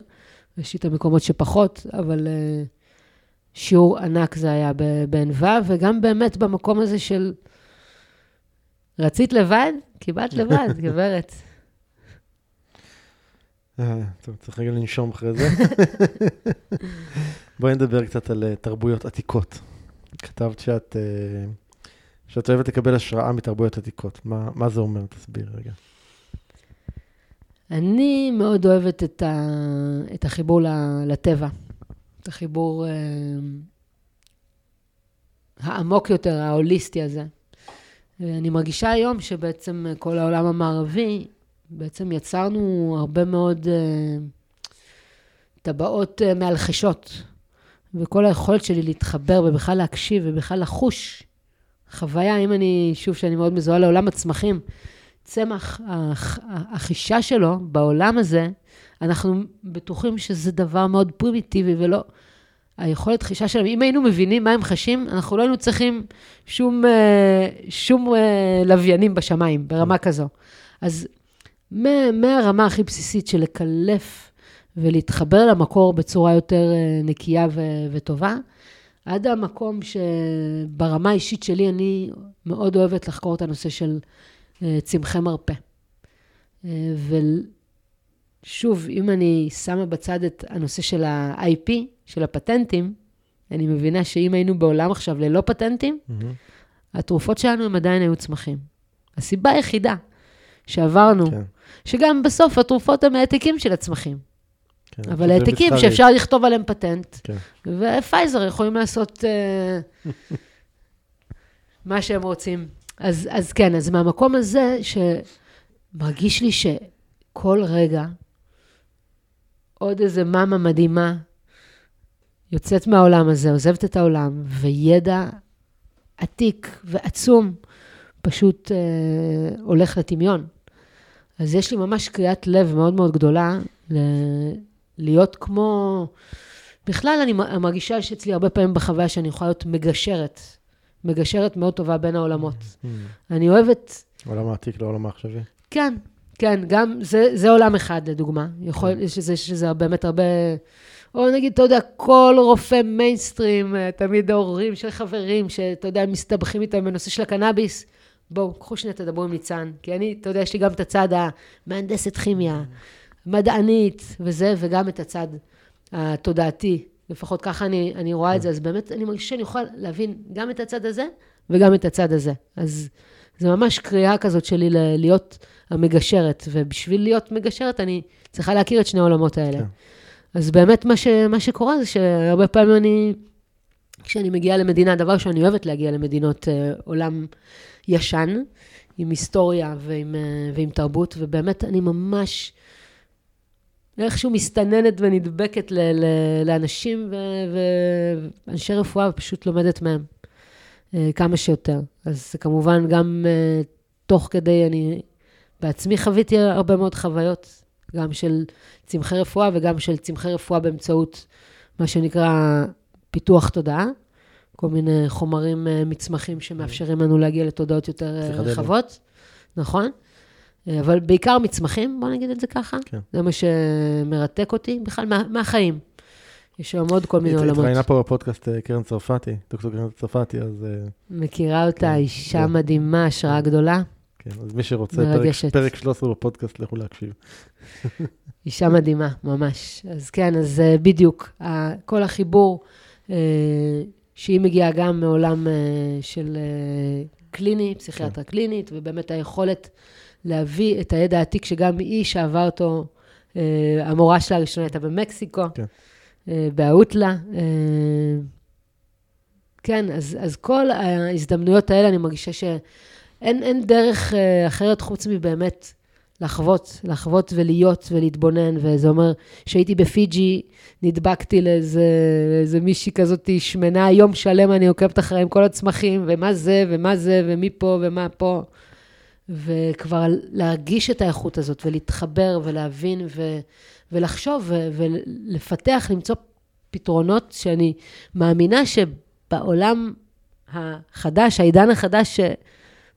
יש לי את המקומות שפחות, אבל uh, שיעור ענק זה היה בענווה, וגם באמת במקום הזה של רצית לבד? קיבלת לבד, גברת. אה, טוב, צריך רגע לנשום אחרי זה. בואי נדבר קצת על תרבויות עתיקות. כתבת שאת... Uh, שאת אוהבת לקבל השראה מתרבויות עתיקות. מה, מה זה אומר? תסביר רגע. אני מאוד אוהבת את, ה, את החיבור לטבע, את החיבור אה, העמוק יותר, ההוליסטי הזה. אני מרגישה היום שבעצם כל העולם המערבי, בעצם יצרנו הרבה מאוד אה, טבעות אה, מאלחשות, וכל היכולת שלי להתחבר ובכלל להקשיב ובכלל לחוש חוויה, אם אני, שוב, שאני מאוד מזוהה לעולם הצמחים, צמח, החישה שלו בעולם הזה, אנחנו בטוחים שזה דבר מאוד פרימיטיבי ולא... היכולת חישה שלהם, אם היינו מבינים מה הם חשים, אנחנו לא היינו צריכים שום, אה, שום אה, לוויינים בשמיים, ברמה כזו. אז מהרמה הכי בסיסית של לקלף ולהתחבר למקור בצורה יותר אה, נקייה וטובה, עד המקום שברמה האישית שלי, אני מאוד אוהבת לחקור את הנושא של אה, צמחי מרפא. אה, ושוב, אם אני שמה בצד את הנושא של ה-IP, של הפטנטים, אני מבינה שאם היינו בעולם עכשיו ללא פטנטים, mm-hmm. התרופות שלנו הם עדיין היו צמחים. הסיבה היחידה שעברנו, כן. שגם בסוף התרופות הם העתיקים של הצמחים. כן, אבל העתקים שאפשר לכתוב עליהם פטנט, כן. ופייזר יכולים לעשות uh, מה שהם רוצים. אז, אז כן, אז מהמקום הזה, שמרגיש לי שכל רגע עוד איזה מאמה מדהימה יוצאת מהעולם הזה, עוזבת את העולם, וידע עתיק ועצום פשוט uh, הולך לטמיון. אז יש לי ממש קריאת לב מאוד מאוד גדולה להיות כמו... בכלל, אני מרגישה שאצלי הרבה פעמים בחוויה שאני יכולה להיות מגשרת, מגשרת מאוד טובה בין העולמות. Mm. אני אוהבת... עולם העתיק לעולם העכשווי. כן, כן, גם זה, זה עולם אחד, לדוגמה. יכול. יש לזה, יש לזה באמת הרבה או נגיד, אתה יודע, כל רופא מיינסטרים, אה, תמיד ההורים של חברים, שאתה יודע, מסתבכים איתם בנושא של הקנאביס, בואו, קחו שנייה, תדברו עם ניצן. כי אני, אתה יודע, יש לי גם את הצד המהנדסת כימיה, מדענית וזה, וגם את הצד התודעתי. לפחות ככה אני, אני רואה את זה, אז באמת אני מרגישה שאני יכולה להבין גם את הצד הזה וגם את הצד הזה. אז זה ממש קריאה כזאת שלי להיות המגשרת, ובשביל להיות מגשרת אני צריכה להכיר את שני העולמות האלה. כן. אז באמת מה, ש, מה שקורה זה שהרבה פעמים אני, כשאני מגיעה למדינה, דבר שאני אוהבת להגיע למדינות אה, עולם ישן, עם היסטוריה ועם, אה, ועם תרבות, ובאמת אני ממש איכשהו מסתננת ונדבקת ל, ל, לאנשים ו, ואנשי רפואה, ופשוט לומדת מהם אה, כמה שיותר. אז כמובן גם אה, תוך כדי, אני בעצמי חוויתי הרבה מאוד חוויות, גם של צמחי רפואה וגם של צמחי רפואה באמצעות מה שנקרא פיתוח תודעה. כל מיני חומרים אה, מצמחים שמאפשרים לנו להגיע לתודעות יותר רחבות. נכון. אה, אבל בעיקר מצמחים, בוא נגיד את זה ככה. כן. זה מה שמרתק אותי בכלל מה, מהחיים. יש שם עוד כל מיני עולמות. התראיינה פה בפודקאסט קרן צרפתי, דוקטור קרן צרפתי, אז... מכירה אותה, כן, אישה כן. מדהימה, השראה כן. גדולה. כן, אז מי שרוצה, פרק, פרק 13 בפודקאסט, לכו להקשיב. אישה מדהימה, ממש. אז כן, אז בדיוק, כל החיבור שהיא מגיעה גם מעולם אה, של אה, קליני, פסיכיאטרה כן. קלינית, ובאמת היכולת להביא את הידע העתיק, שגם היא שאבה אותו, אה, המורה שלה הראשונה הייתה במקסיקו, כן. באוטלה. כן, אז, אז כל ההזדמנויות האלה, אני מרגישה שאין דרך אחרת חוץ מבאמת לחוות, לחוות ולהיות ולהתבונן, וזה אומר שהייתי בפיג'י, נדבקתי לאיזה, לאיזה מישהי כזאת שמנה, יום שלם אני עוקבת אחריהם כל הצמחים, ומה זה, ומה זה, ומי פה, ומה פה. וכבר להרגיש את האיכות הזאת, ולהתחבר, ולהבין, ו, ולחשוב, ו, ולפתח, למצוא פתרונות שאני מאמינה שבעולם החדש, העידן החדש,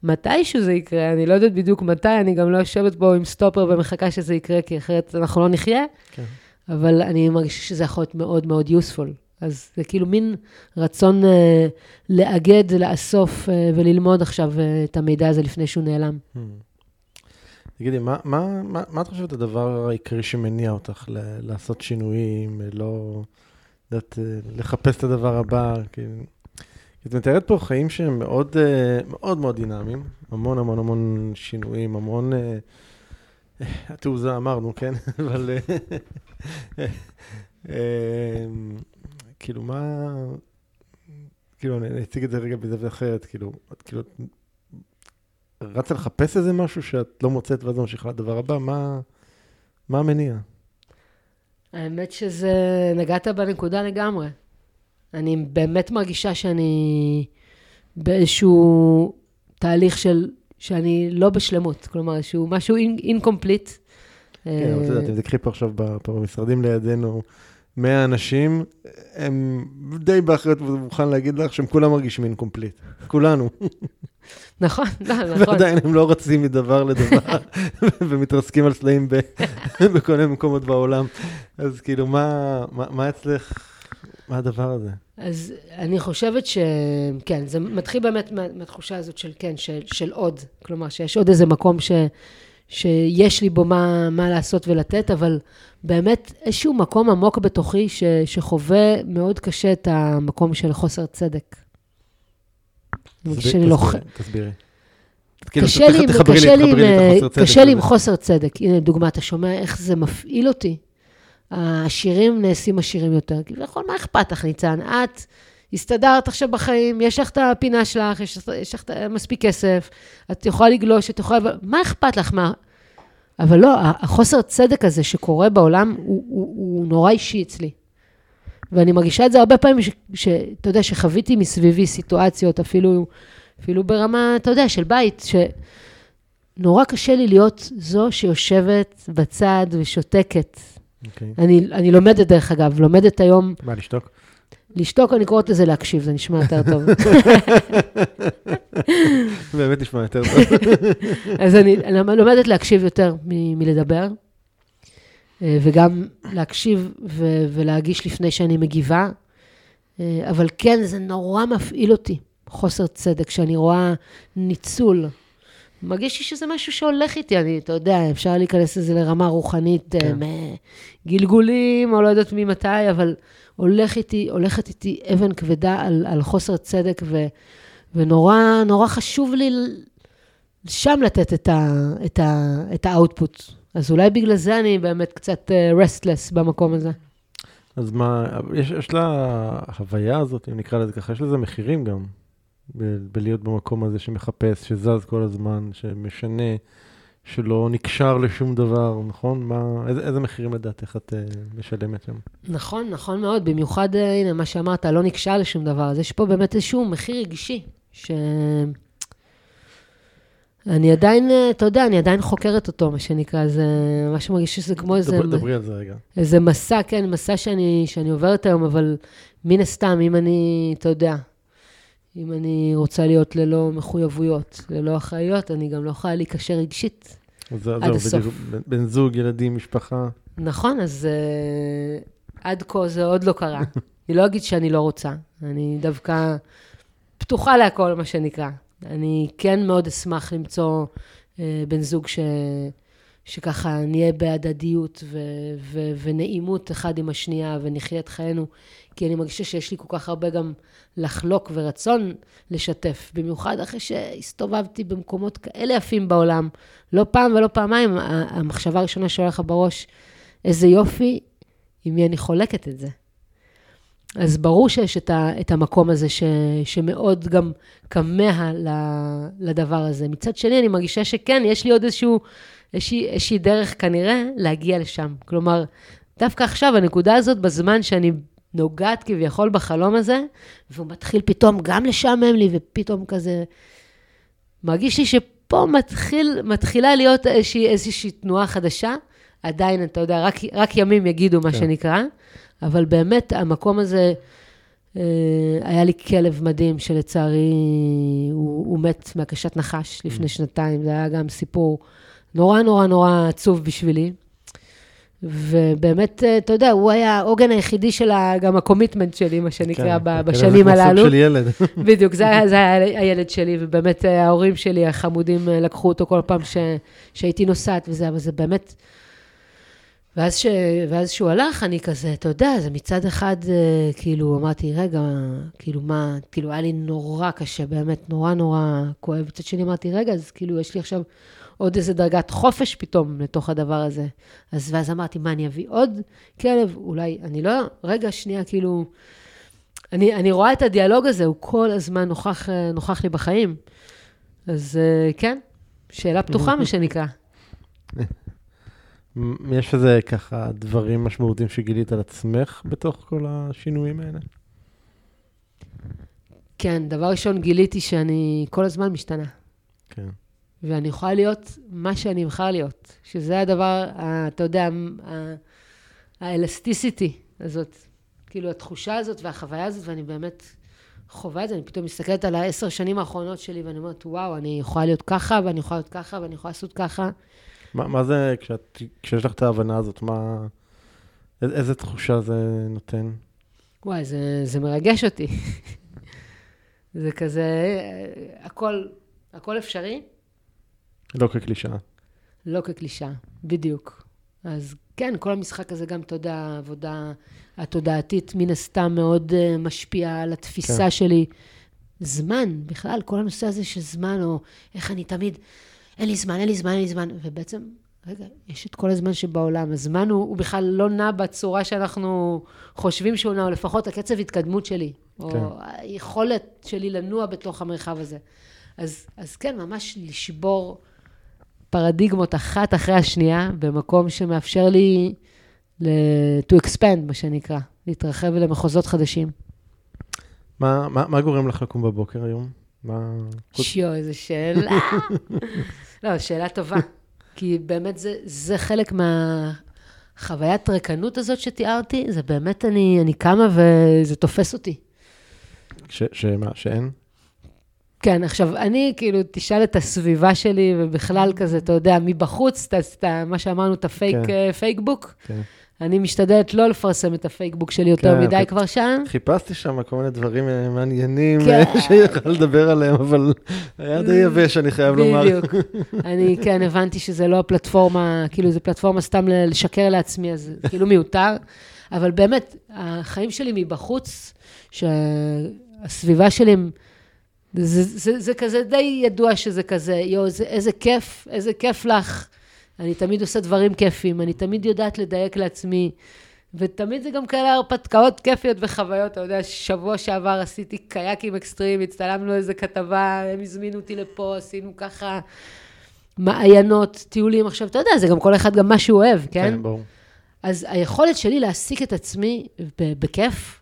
מתישהו זה יקרה, אני לא יודעת בדיוק מתי, אני גם לא יושבת פה עם סטופר ומחכה שזה יקרה, כי אחרת אנחנו לא נחיה, כן. אבל אני מרגישה שזה יכול להיות מאוד מאוד useful. אז זה כאילו מין רצון uh, לאגד, לאסוף uh, וללמוד עכשיו uh, את המידע הזה לפני שהוא נעלם. Hmm. תגידי, מה, מה, מה, מה את חושבת הדבר העיקרי שמניע אותך ל- לעשות שינויים, לא, יודעת, לחפש את הדבר הבא? כאילו... את מתארת פה חיים שהם מאוד אה, מאוד מאוד דינמיים, המון המון המון שינויים, המון... אה, התעוזה אמרנו, כן? אבל... אה, כאילו, מה... כאילו, אני אציג את זה רגע בזווית אחרת, כאילו, את כאילו... רצה לחפש איזה משהו שאת לא מוצאת ואז ממשיכה לדבר הבא, מה, מה המניע? האמת שזה, נגעת בנקודה לגמרי. אני באמת מרגישה שאני באיזשהו תהליך של, שאני לא בשלמות, כלומר, שהוא משהו incomplete. כן, אבל את יודעת, אם תקחי פה עכשיו במשרדים לידינו 100 אנשים, הם די באחריות מוכן להגיד לך שהם כולם מרגישים incomplete. כולנו. נכון, לא, נכון. ועדיין הם לא רצים מדבר לדבר, ומתרסקים על סלעים בכל מיני מקומות בעולם. אז כאילו, מה אצלך, מה הדבר הזה? אז אני חושבת שכן, זה מתחיל באמת מהתחושה הזאת של כן, של, של עוד. כלומר, שיש עוד איזה מקום ש, שיש לי בו מה, מה לעשות ולתת, אבל באמת איזשהו מקום עמוק בתוכי ש, שחווה מאוד קשה את המקום של חוסר צדק. תסבירי. תסבירי. כאילו, קשה לי, קשה לי, קשה לי עם חוסר צדק. הנה, דוגמה, אתה שומע איך זה מפעיל אותי. השירים נעשים עשירים יותר. כביכול, מה אכפת לך, ניצן? את הסתדרת עכשיו בחיים, יש לך את הפינה שלך, יש, יש לך מספיק כסף, את יכולה לגלוש, את יכולה... מה אכפת לך? מה... אבל לא, החוסר צדק הזה שקורה בעולם, הוא, הוא, הוא נורא אישי אצלי. ואני מרגישה את זה הרבה פעמים, שאתה יודע, שחוויתי מסביבי סיטואציות, אפילו, אפילו ברמה, אתה יודע, של בית, שנורא קשה לי להיות זו שיושבת בצד ושותקת. Okay. אוקיי. אני, אני לומדת, דרך אגב, לומדת היום... מה, לשתוק? לשתוק, אני קוראת לזה להקשיב, זה נשמע יותר טוב. באמת נשמע יותר טוב. אז אני, לומדת להקשיב יותר מ- מלדבר. אה, וגם להקשיב ו- ולהגיש לפני שאני מגיבה. אה, אבל כן, זה נורא מפעיל אותי, חוסר צדק, כשאני רואה ניצול. מרגיש לי שזה משהו שהולך איתי, אני, אתה יודע, אפשר להיכנס לזה לרמה רוחנית, כן. כן. גלגולים, או לא יודעת ממתי, אבל הולך איתי, הולכת איתי אבן כבדה על, על חוסר צדק, ו, ונורא נורא חשוב לי שם לתת את, ה, את, ה, את האוטפוט. אז אולי בגלל זה אני באמת קצת רסטלס במקום הזה. אז מה, יש, יש לה הוויה הזאת, אם נקרא לזה ככה, יש לזה מחירים גם, בלהיות במקום הזה שמחפש, שזז כל הזמן, שמשנה, שלא נקשר לשום דבר, נכון? מה, איזה, איזה מחירים לדעתך את uh, משלמת שם? נכון, נכון מאוד. במיוחד, אה, הנה, מה שאמרת, לא נקשר לשום דבר. אז יש פה באמת איזשהו מחיר רגשי, ש... אני עדיין, אה, אתה יודע, אני עדיין חוקרת אותו, מה שנקרא, זה ממש מרגיש שזה כמו איזה, דבר, דברי על זה רגע. איזה מסע, כן, מסע שאני, שאני עוברת היום, אבל מן הסתם, אם אני, אתה יודע, אם אני רוצה להיות ללא מחויבויות, ללא אחראיות, אני גם לא יכולה להיקשר רגשית. אז עד זהו, הסוף. בדיוק, בן זוג, ילדים, משפחה. נכון, אז uh, עד כה זה עוד לא קרה. אני לא אגיד שאני לא רוצה, אני דווקא פתוחה להכל, מה שנקרא. אני כן מאוד אשמח למצוא uh, בן זוג ש... שככה נהיה בהדדיות ו- ו- ונעימות אחד עם השנייה ונחיה את חיינו, כי אני מרגישה שיש לי כל כך הרבה גם לחלוק ורצון לשתף, במיוחד אחרי שהסתובבתי במקומות כאלה יפים בעולם. לא פעם ולא פעמיים, המחשבה הראשונה שעולה לך בראש, איזה יופי, עם מי אני חולקת את זה. אז ברור שיש את, ה, את המקום הזה ש, שמאוד גם כמה לדבר הזה. מצד שני, אני מרגישה שכן, יש לי עוד איזשהו, איזושהי, דרך כנראה להגיע לשם. כלומר, דווקא עכשיו, הנקודה הזאת, בזמן שאני נוגעת כביכול בחלום הזה, והוא מתחיל פתאום גם לשעמם לי, ופתאום כזה... מרגיש לי שפה מתחיל, מתחילה להיות איזושהי, איזושהי תנועה חדשה. עדיין, אתה יודע, רק, רק ימים יגידו מה כן. שנקרא, אבל באמת, המקום הזה, אה, היה לי כלב מדהים, שלצערי הוא, הוא מת מהקשת נחש לפני שנתיים, זה היה גם סיפור נורא נורא נורא עצוב בשבילי. ובאמת, אה, אתה יודע, הוא היה העוגן היחידי של ה- גם הקומיטמנט שלי, מה שנקרא, כן, כן, בשנים זה כמו הללו. סוג של ילד. בדיוק, זה היה, זה היה הילד שלי, ובאמת אה, ההורים שלי החמודים אה, לקחו אותו כל פעם ש, שהייתי נוסעת וזה, אבל זה באמת... ואז, ש, ואז שהוא הלך, אני כזה, אתה יודע, זה מצד אחד, כאילו, אמרתי, רגע, כאילו, מה, כאילו, היה לי נורא קשה, באמת, נורא נורא כואב. מצד שני, אמרתי, רגע, אז כאילו, יש לי עכשיו עוד איזה דרגת חופש פתאום לתוך הדבר הזה. אז ואז אמרתי, מה, אני אביא עוד כלב? אולי, אני לא, רגע, שנייה, כאילו, אני, אני רואה את הדיאלוג הזה, הוא כל הזמן נוכח, נוכח לי בחיים. אז אה, כן, שאלה פתוחה, מה שנקרא. יש איזה ככה דברים משמעותיים שגילית על עצמך בתוך כל השינויים האלה? כן, דבר ראשון, גיליתי שאני כל הזמן משתנה. כן. ואני יכולה להיות מה שאני אבחר להיות, שזה הדבר, אתה יודע, האלסטיסיטי הזאת. כאילו, התחושה הזאת והחוויה הזאת, ואני באמת חווה את זה, אני פתאום מסתכלת על העשר שנים האחרונות שלי, ואני אומרת, וואו, אני יכולה להיות ככה, ואני יכולה להיות ככה, ואני יכולה לעשות ככה. מה, מה זה, כשאת, כשיש לך את ההבנה הזאת, מה, איזה, איזה תחושה זה נותן? וואי, זה, זה מרגש אותי. זה כזה, אה, הכל, הכל אפשרי, לא כקלישאה. לא כקלישאה, בדיוק. אז כן, כל המשחק הזה גם, אתה יודע, העבודה התודעתית, מן הסתם מאוד uh, משפיעה על התפיסה כן. כן. שלי. זמן, בכלל, כל הנושא הזה של זמן, או איך אני תמיד, אין לי זמן, אין לי זמן, אין לי זמן, ובעצם, רגע, יש את כל הזמן שבעולם. הזמן הוא, הוא בכלל לא נע בצורה שאנחנו חושבים שהוא נע, או לפחות הקצב התקדמות שלי, או כן. היכולת שלי לנוע בתוך המרחב הזה. אז, אז כן, ממש לשבור פרדיגמות אחת אחרי השנייה, במקום שמאפשר לי ל- to expand, מה שנקרא, להתרחב למחוזות חדשים. מה, מה, מה גורם לך לקום בבוקר היום? מה... שיו, איזו שאלה. לא, שאלה טובה. כי באמת זה, זה חלק מהחוויית ריקנות הזאת שתיארתי, זה באמת, אני, אני קמה וזה תופס אותי. ש, שמה, שאין? כן, עכשיו, אני, כאילו, תשאל את הסביבה שלי, ובכלל כזה, אתה יודע, מבחוץ, את מה שאמרנו, את הפייק, כן. אה, פייקבוק, כן. אני משתדלת לא לפרסם את הפייקבוק שלי יותר כן, מדי כבר שם. חיפשתי שם כל מיני דברים אה, מעניינים כן. אה, שיכול לדבר עליהם, אבל היה די יבש, אני חייב לומר. בדיוק. אני כן הבנתי שזה לא הפלטפורמה, כאילו, זו פלטפורמה סתם לשקר לעצמי, אז כאילו מיותר. אבל באמת, החיים שלי מבחוץ, שהסביבה שלי, הם- זה, זה, זה כזה די ידוע שזה כזה, יואו, זה, איזה כיף, איזה כיף לך. אני תמיד עושה דברים כיפים, אני תמיד יודעת לדייק לעצמי, ותמיד זה גם כאלה הרפתקאות כיפיות וחוויות. אתה יודע, שבוע שעבר עשיתי קייקים אקסטרים, הצטלמנו איזה כתבה, הם הזמינו אותי לפה, עשינו ככה מעיינות, טיולים. עכשיו, אתה יודע, זה גם כל אחד גם מה שהוא אוהב, כן? כן, ברור. אז היכולת שלי להעסיק את עצמי בכיף,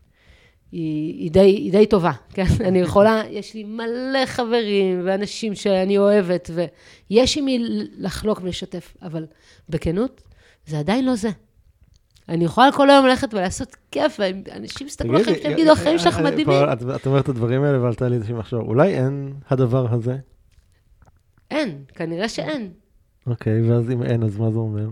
היא, היא, די, היא די טובה, כן? אני יכולה, יש לי מלא חברים ואנשים שאני אוהבת, ויש עם מי לחלוק ולשתף, אבל בכנות, זה עדיין לא זה. אני יכולה כל היום ללכת ולעשות כיף, ואנשים יסתכלו לכם, שיגידו, החיים שלך אה, אה, מדהימים. את אומרת את הדברים האלה, ועלתה לי איזושהי מחשבה. אולי אין הדבר הזה? אין, כנראה שאין. אוקיי, ואז אם אין, אז מה זה אומר?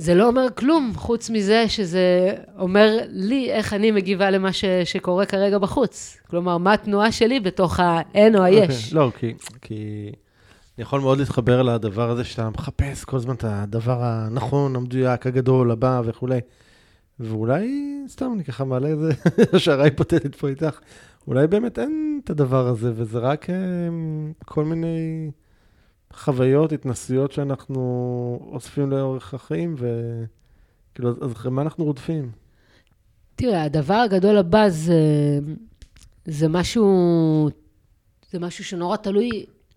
זה לא אומר כלום, חוץ מזה שזה אומר לי איך אני מגיבה למה ש, שקורה כרגע בחוץ. כלומר, מה התנועה שלי בתוך האין או היש. אוקיי, לא, כי, כי אני יכול מאוד להתחבר לדבר הזה שאתה מחפש כל הזמן את הדבר הנכון, המדויק, הגדול, הבא וכולי. ואולי, סתם, אני ככה מעלה איזה השערה היפותטית פה איתך, אולי באמת אין את הדבר הזה, וזה רק אה, כל מיני חוויות, התנסויות שאנחנו אוספים לאורך החיים, וכאילו, אז- אחרי מה אנחנו רודפים? תראה, הדבר הגדול הבא זה, זה משהו, זה משהו שנורא תלוי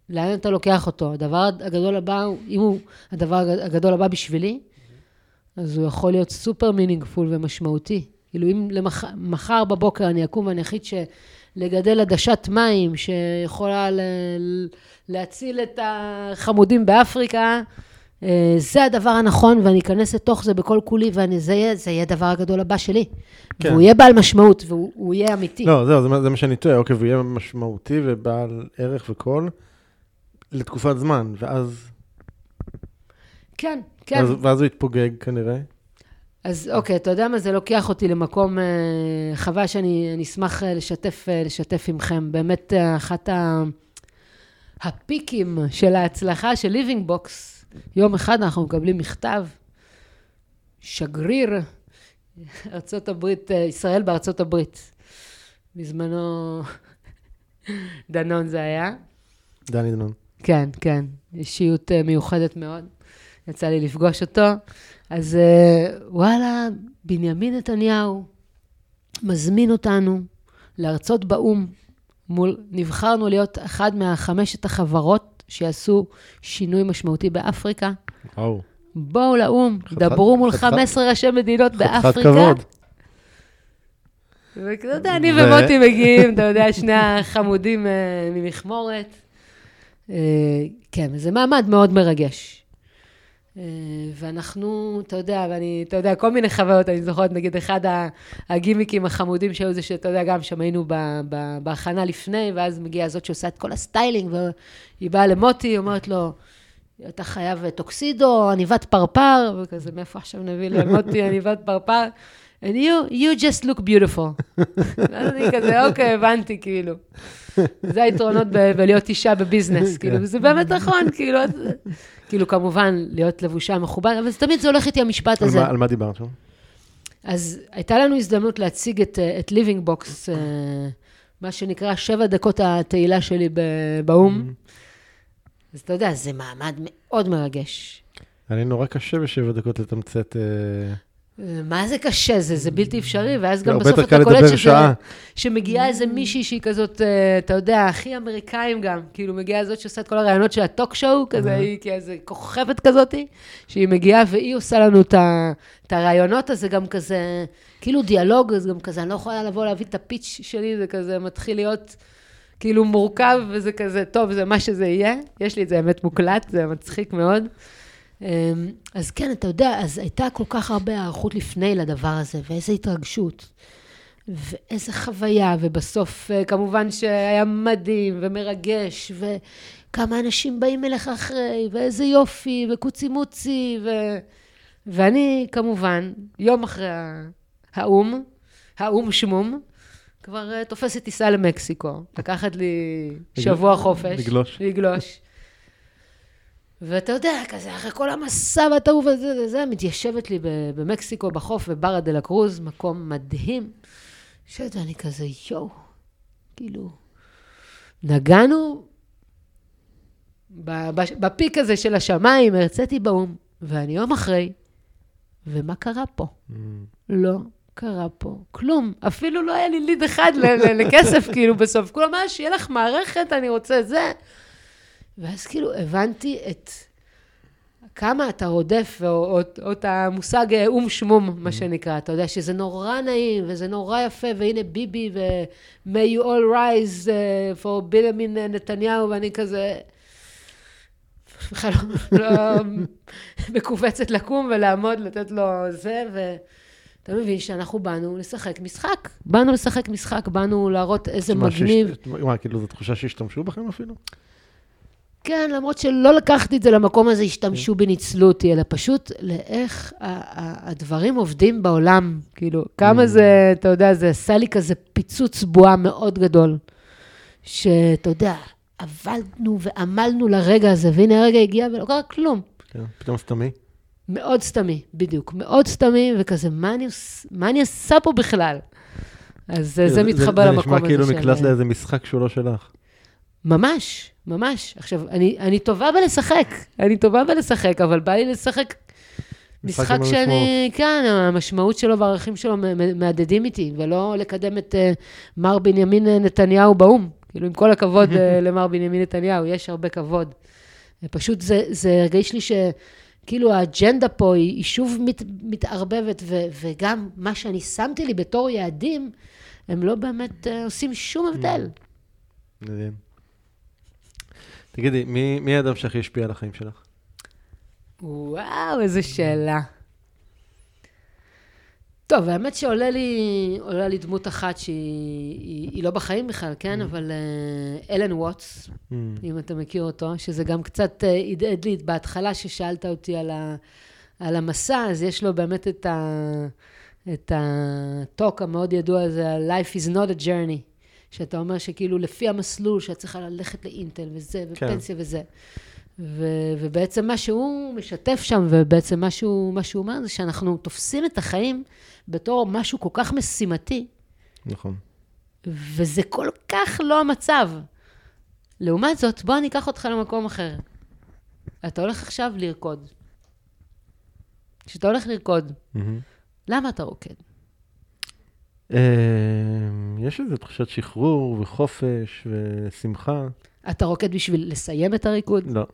לאן אתה לוקח אותו. הדבר הגדול הבא, אם הוא הדבר הגדול הבא בשבילי, אז הוא יכול להיות סופר מינינגפול ומשמעותי. כאילו, אם מחר בבוקר אני אקום ואני אחליט שלגדל עדשת מים שיכולה ל, להציל את החמודים באפריקה, אה, זה הדבר הנכון, ואני אכנס לתוך זה בכל כולי, וזה יהיה, זה יהיה הדבר הגדול הבא שלי. כן. והוא יהיה בעל משמעות, והוא הוא יהיה אמיתי. לא, זהו, זה, זה מה שאני טועה, אוקיי, והוא יהיה משמעותי ובעל ערך וכל, לתקופת זמן, ואז, כן, כן. ואז, ואז הוא יתפוגג כנראה. אז אוקיי, אתה יודע מה? זה לוקח אותי למקום, אה, חוויה שאני אני אשמח אה, לשתף, אה, לשתף עמכם. באמת, אה, אחת ה, ה peakים של ההצלחה של Living Books, יום אחד אנחנו מקבלים מכתב, שגריר ארצות הברית, אה, ישראל בארצות הברית. בזמנו דנון זה היה. דני דנון. כן, כן, אישיות אה, מיוחדת מאוד. יצא לי לפגוש אותו. אז אה, וואלה, בנימין נתניהו מזמין אותנו להרצות באו"ם. מול, נבחרנו להיות אחת מהחמשת החברות שיעשו שינוי משמעותי באפריקה. וואו. בואו לאו"ם, חתיכת- דברו מול חתיכת- 15 ראשי מדינות חתיכת באפריקה. כבוד. ואתה יודע, אני ו- ומוטי מגיעים, אתה יודע, שני החמודים אה, ממכמורת. אה, כן, וזה מעמד מאוד מרגש. אה, ואנחנו, אתה יודע, ואני, אתה יודע, כל מיני חוויות, אני זוכרת, נגיד, אחד הגימיקים החמודים שהיו זה שאתה יודע, גם שם היינו בהכנה לפני, ואז מגיעה זאת שעושה את כל הסטיילינג, והיא באה למוטי, אומרת לו, אתה חייב טוקסידו, עניבת פרפר, וכזה, מאיפה עכשיו נביא למוטי עניבת פרפר? And you, you just look beautiful. ואז אני כזה, אוקיי, הבנתי, כאילו. זה היתרונות בלהיות אישה ב business, כאילו, זה באמת נכון, כאילו, כאילו, כמובן, להיות לבושה מכובד, אבל תמיד זה הולך איתי המשפט על הזה. מה- על מה דיברת שם? אז הייתה לנו הזדמנות להציג את, אה, את Living Books, אה, מה שנקרא שבע דקות התהילה שלי באו"ם. אז אתה יודע, זה מעמד מאוד מרגש. היה לי נורא קשה בשבע דקות לתמצת... מה זה קשה? זה, זה בלתי אפשרי, ואז גם בסוף אתה קולט שזה... שעה. שמגיעה איזה מישהי שהיא כזאת, אה, אתה יודע, הכי אמריקאים גם, כאילו מגיעה זאת שעושה את כל הרעיונות של ה talk show, כזה, היא כאיזה כוכבת כזאתי, שהיא מגיעה והיא עושה לנו את ה- את הרעיונות, אז זה גם כזה, כאילו דיאלוג, אז גם כזה, אני לא יכולה לבוא להביא את הפיץ' שלי, זה כזה מתחיל להיות כאילו מורכב, וזה כזה, טוב, זה מה שזה יהיה. יש לי את זה באמת מוקלט, זה מצחיק מאוד. אמ, אז כן, אתה יודע, אז הייתה כל כך הרבה היערכות לפני לדבר הזה, ואיזו התרגשות. ואיזה חוויה, ובסוף אה, כמובן שהיה מדהים ומרגש, וכמה אנשים באים אליך אחרי, ואיזה יופי, וקוצי מוצי, ו... ואני כמובן, יום אחרי האו"ם, האו"ם שמום, כבר uh, תופסת טיסה למקסיקו, לקחת לי שבוע חופש. לגלוש. לגלוש. ואתה יודע, כזה, אחרי כל המסע והטעוב הזה, זה, זה, מתיישבת לי במקסיקו, בחוף, בברה דה לה קרוז, מקום מדהים. יושבת ואני כזה, יואו, כאילו, נגענו בפיק הזה של השמיים, הרציתי באו"ם, ואני יום אחרי, ומה קרה פה? Mm. לא קרה פה כלום. אפילו לא היה לי ליד אחד לכסף, כאילו, בסוף. כולם, מה, שיהיה לך מערכת, אני רוצה זה. ואז כאילו הבנתי את כמה אתה רודף, או, או, או את המושג אה, או"ם שמום, מה mm. שנקרא. אתה יודע שזה נורא נעים, וזה נורא יפה, והנה ביבי, ו-may you all rise uh, for בנימין נתניהו, ואני כזה... בכלל לא, לא מכווצת לקום ולעמוד, לתת לו זה, ואתה מבין שאנחנו באנו לשחק משחק. באנו לשחק משחק, באנו להראות איזה מגניב. מה, כאילו, זו תחושה שהשתמשו בכם אפילו? כן, למרות שלא לקחתי את זה למקום הזה, השתמשו בי, ניצלו אותי, אלא פשוט לאיך הדברים עובדים בעולם. כאילו, כמה mm. זה, אתה יודע, זה עשה לי כזה פיצוץ בועה מאוד גדול. שאתה יודע, עבדנו ועמלנו לרגע הזה, והנה הרגע הגיע ולא קרה כלום. כן, פתאום סתמי. מאוד סתמי, בדיוק. מאוד סתמי, וכזה, מה אני, מה אני עושה פה בכלל? אז זה, זה מתחבר למקום הזה של... זה נשמע כאילו נקלט לאיזה משחק שהוא לא שלך. ממש, ממש. עכשיו, אני, אני טובה בלשחק, אני טובה בלשחק, אבל בא לי לשחק משחק שאני, כן, המשמעות שלו והערכים שלו מהדהדים איתי, ולא לקדם את uh, מר בנימין נתניהו באו"ם. כאילו, עם כל הכבוד uh, למר בנימין נתניהו, יש הרבה כבוד. פשוט זה, זה הרגיש לי שכאילו האג'נדה פה היא, היא שוב מת, מתערבבת, ו, וגם מה שאני שמתי לי בתור יעדים, הם לא באמת uh, עושים שום הבדל. מדהים. תגידי, מי, מי האדם שהכי השפיע על החיים שלך? וואו, איזו שאלה. טוב, האמת שעולה לי, עולה לי דמות אחת שהיא היא, היא לא בחיים בכלל, כן? Mm. אבל uh, אלן ווטס, mm. אם אתה מכיר אותו, שזה גם קצת uh, הדהד לי בהתחלה ששאלת אותי על, ה, על המסע, אז יש לו באמת את, ה, את הטוק המאוד ידוע הזה, Life is not a journey. שאתה אומר שכאילו לפי המסלול שאת צריכה ללכת לאינטל וזה, כן. ופנסיה כן. וזה. ו- ובעצם מה שהוא משתף שם, ובעצם מה שהוא, מה שהוא אומר, זה שאנחנו תופסים את החיים בתור משהו כל כך משימתי. נכון. וזה כל כך לא המצב. לעומת זאת, בוא אני אקח אותך למקום אחר. אתה הולך עכשיו לרקוד. כשאתה הולך לרקוד, mm-hmm. למה אתה רוקד? אמ, יש איזו תחושת שחרור וחופש ושמחה. אתה רוקד בשביל לסיים את הריקוד? לא.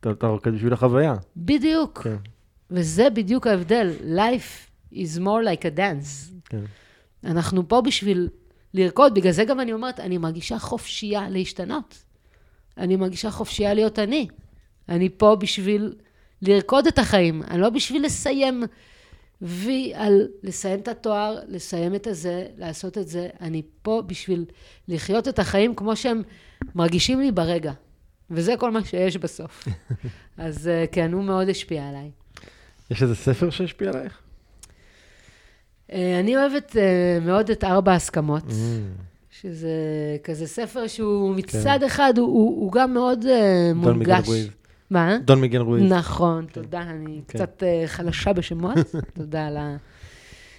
אתה, אתה רוקד בשביל החוויה. בדיוק. כן. וזה בדיוק ההבדל. Life is more like a dance. כן. אנחנו פה בשביל לרקוד, בגלל זה גם אני אומרת, אני מרגישה חופשייה להשתנות. אני מרגישה חופשייה להיות אני. אני פה בשביל לרקוד את החיים, אני לא בשביל לסיים וי על לסיים את התואר, לסיים את הזה, לעשות את זה. אני פה בשביל לחיות את החיים כמו שהם מרגישים לי ברגע. וזה כל מה שיש בסוף. אז אה, כן, הוא מאוד השפיע עליי. יש איזה ספר שהשפיע עלייך? אה, אני אוהבת אה, מאוד את ארבע הסכמות, mm. שזה כזה ספר שהוא מצד כן. אחד, הוא, הוא, הוא גם מאוד מונגש. מה? דון מיגן רואיז. נכון, כן. תודה, אני כן. קצת uh, חלשה בשמות, תודה על ה...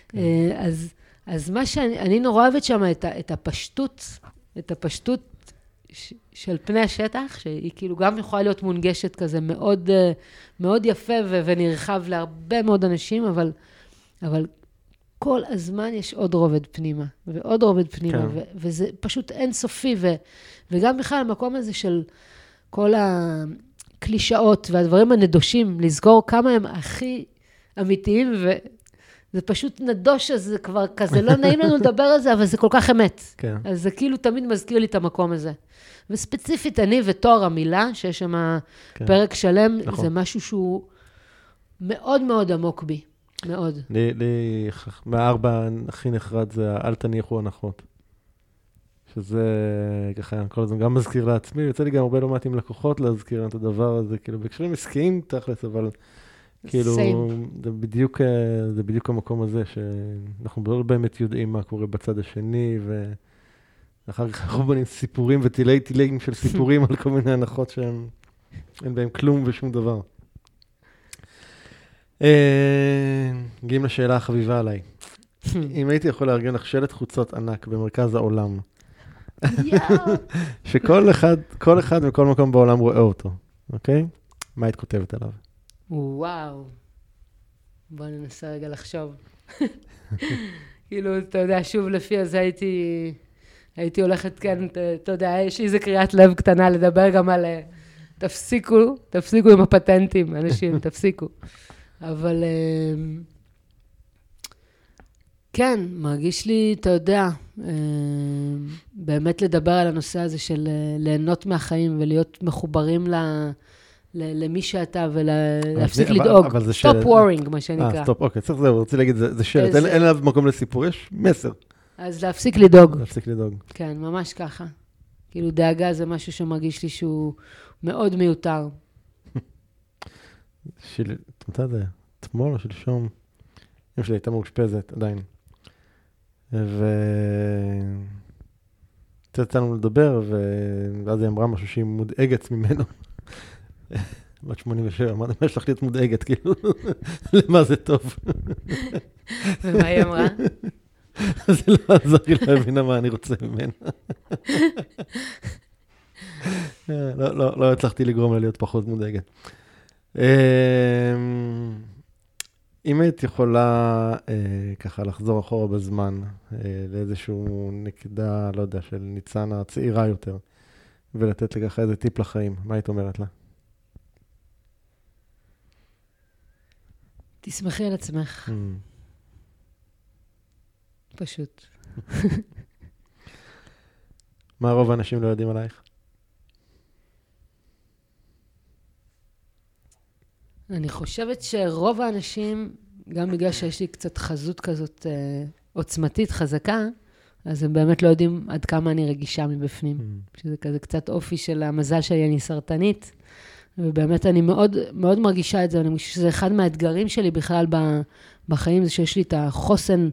כן. Uh, אז, אז מה שאני נורא אוהבת שם, את, את הפשטות, את הפשטות ש, של פני השטח, שהיא כאילו גם יכולה להיות מונגשת כזה מאוד, uh, מאוד יפה ו, ונרחב להרבה מאוד אנשים, אבל, אבל כל הזמן יש עוד רובד פנימה, ועוד רובד פנימה, כן. ו, וזה פשוט אינסופי, ו, וגם בכלל המקום הזה של כל ה... הקלישאות והדברים הנדושים, לזכור כמה הם הכי אמיתיים, וזה פשוט נדוש, אז זה כבר כזה, לא נעים לנו לדבר על זה, אבל זה כל כך אמת. כן. אז זה כאילו תמיד מזכיר לי את המקום הזה. וספציפית, אני ותואר המילה, שיש שם כן. פרק שלם, נכון. זה משהו שהוא מאוד מאוד עמוק בי. מאוד. לי, לי, מהארבע הכי נחרד זה אל תניחו הנחות. שזה ככה, כל הזמן גם מזכיר לעצמי, יוצא לי גם הרבה לא מעט עם לקוחות להזכיר להם את הדבר הזה, כאילו בהקשרים עסקיים תכלס, אבל כאילו, Same. זה בדיוק, אה, זה בדיוק המקום הזה, שאנחנו לא באמת יודעים מה קורה בצד השני, ואחר כך אנחנו בונים סיפורים וטילי טילאים של סיפורים על כל מיני הנחות שהם, אין בהם כלום ושום דבר. אה, מגיעים לשאלה החביבה עליי. אם הייתי יכול לארגן לך שלט חוצות ענק במרכז העולם. שכל אחד, כל אחד מכל מקום בעולם רואה אותו, אוקיי? מה היית כותבת עליו? וואו. בוא ננסה רגע לחשוב. כאילו, אתה יודע, שוב, לפי הזה הייתי, הייתי הולכת, כן, אתה- יודע, יש איזה קריאת לב קטנה לדבר גם על... תפסיקו, תפסיקו עם הפטנטים, אנשים, תפסיקו. אבל אה, כן, מרגיש לי, אתה יודע, אה, באמת לדבר על הנושא הזה של אה, ליהנות מהחיים ולהיות מחוברים ל... למי שאתה ולהפסיק לדאוג. אבל זה סטופ שלט. Worrying, מה אה, שנקרא. Stop, אוקיי, צריך זהו, רציתי להגיד, זה שלט, אין- עליו מקום לסיפור, יש מסר, אז להפסיק לדאוג. להפסיק לדאוג. כן, ממש ככה. כאילו, דאגה זה משהו שמרגיש לי שהוא מאוד מיותר. של... זה היה? אתמול או שלשום? אמא שלי הייתה מאושפזת עדיין. ו... יצא לנו לדבר, ואז היא אמרה משהו שהיא מודאגת ממנו. בת 87, אמרתי, מה יש לך להיות מודאגת? כאילו, למה זה טוב? ומה היא אמרה? זה לא עזר לי להבינה מה אני רוצה ממנה. לא, לא, לא הצלחתי לגרום לה להיות פחות מודאגת. אם היית יכולה אה, ככה לחזור אחורה בזמן אה, לאיזשהו נקודה, לא יודע, של ניצנה צעירה יותר, ולתת לי ככה איזה טיפ לחיים, מה היית אומרת לה? תסמכי על עצמך, אמ, פשוט. מה רוב האנשים לא יודעים עלייך? אני חושבת שרוב האנשים, גם בגלל שיש לי קצת חזות כזאת אה, עוצמתית, חזקה, אז הם באמת לא יודעים עד כמה אני רגישה מבפנים. אמ, שזה כזה קצת אופי של המזל שלי, אני סרטנית. ובאמת, אני מאוד, מאוד מרגישה את זה, אני חושבת שזה אחד מהאתגרים שלי בכלל בחיים, זה שיש לי את החוסן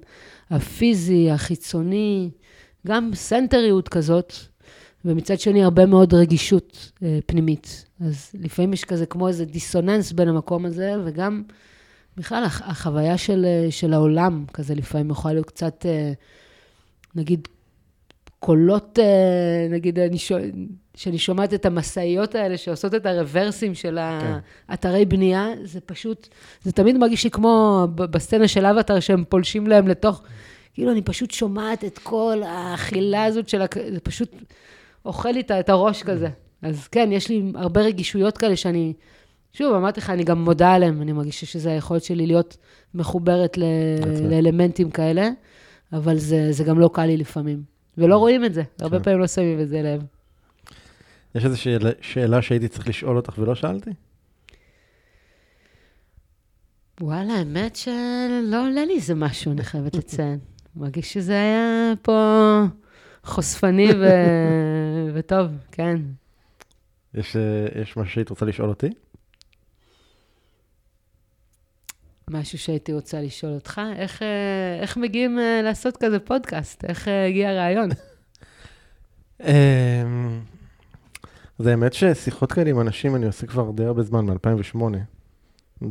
הפיזי, החיצוני, גם סנטריות כזאת, ומצד שני, הרבה מאוד רגישות אה, פנימית. אז לפעמים יש כזה כמו איזה דיסוננס בין המקום הזה, וגם בכלל הח- החוויה של, אה, של העולם, כזה לפעמים יכולה להיות קצת, אה, נגיד, קולות, אה, נגיד, אני שו... שאני שומעת את המשאיות האלה שעושות את הרוורסים של כן. האתרי בנייה, זה פשוט, זה תמיד מרגיש לי כמו בסצנה של אבטר, שהם פולשים להם לתוך, כאילו, אני פשוט שומעת את כל האכילה הזאת של. זה פשוט אוכל לי את הראש כזה. אז כן, יש לי הרבה רגישויות כאלה שאני, שוב, אמרתי לך, אני גם מודה עליהן, אני מרגישה שזה היכולת שלי להיות מחוברת ל... בטח. לאלמנטים כאלה, אבל זה, זה גם לא קל לי לפעמים. ולא רואים את זה, הרבה כן. פעמים לא שמים את זה לב. יש איזו שאלה, שאלה שהייתי צריך לשאול אותך ולא שאלתי? וואלה, האמת שלא עולה לי איזה משהו, אני חייבת לציין. מרגיש שזה היה פה חושפני ו... וטוב, כן. יש, אה, יש משהו שהיית רוצה לשאול אותי? משהו שהייתי רוצה לשאול אותך, איך, אה, איך מגיעים אה, לעשות כזה פודקאסט? איך הגיע הרעיון? אמ, אז האמת ששיחות כאלה עם אנשים אני עושה כבר די הרבה זמן, מ-2008.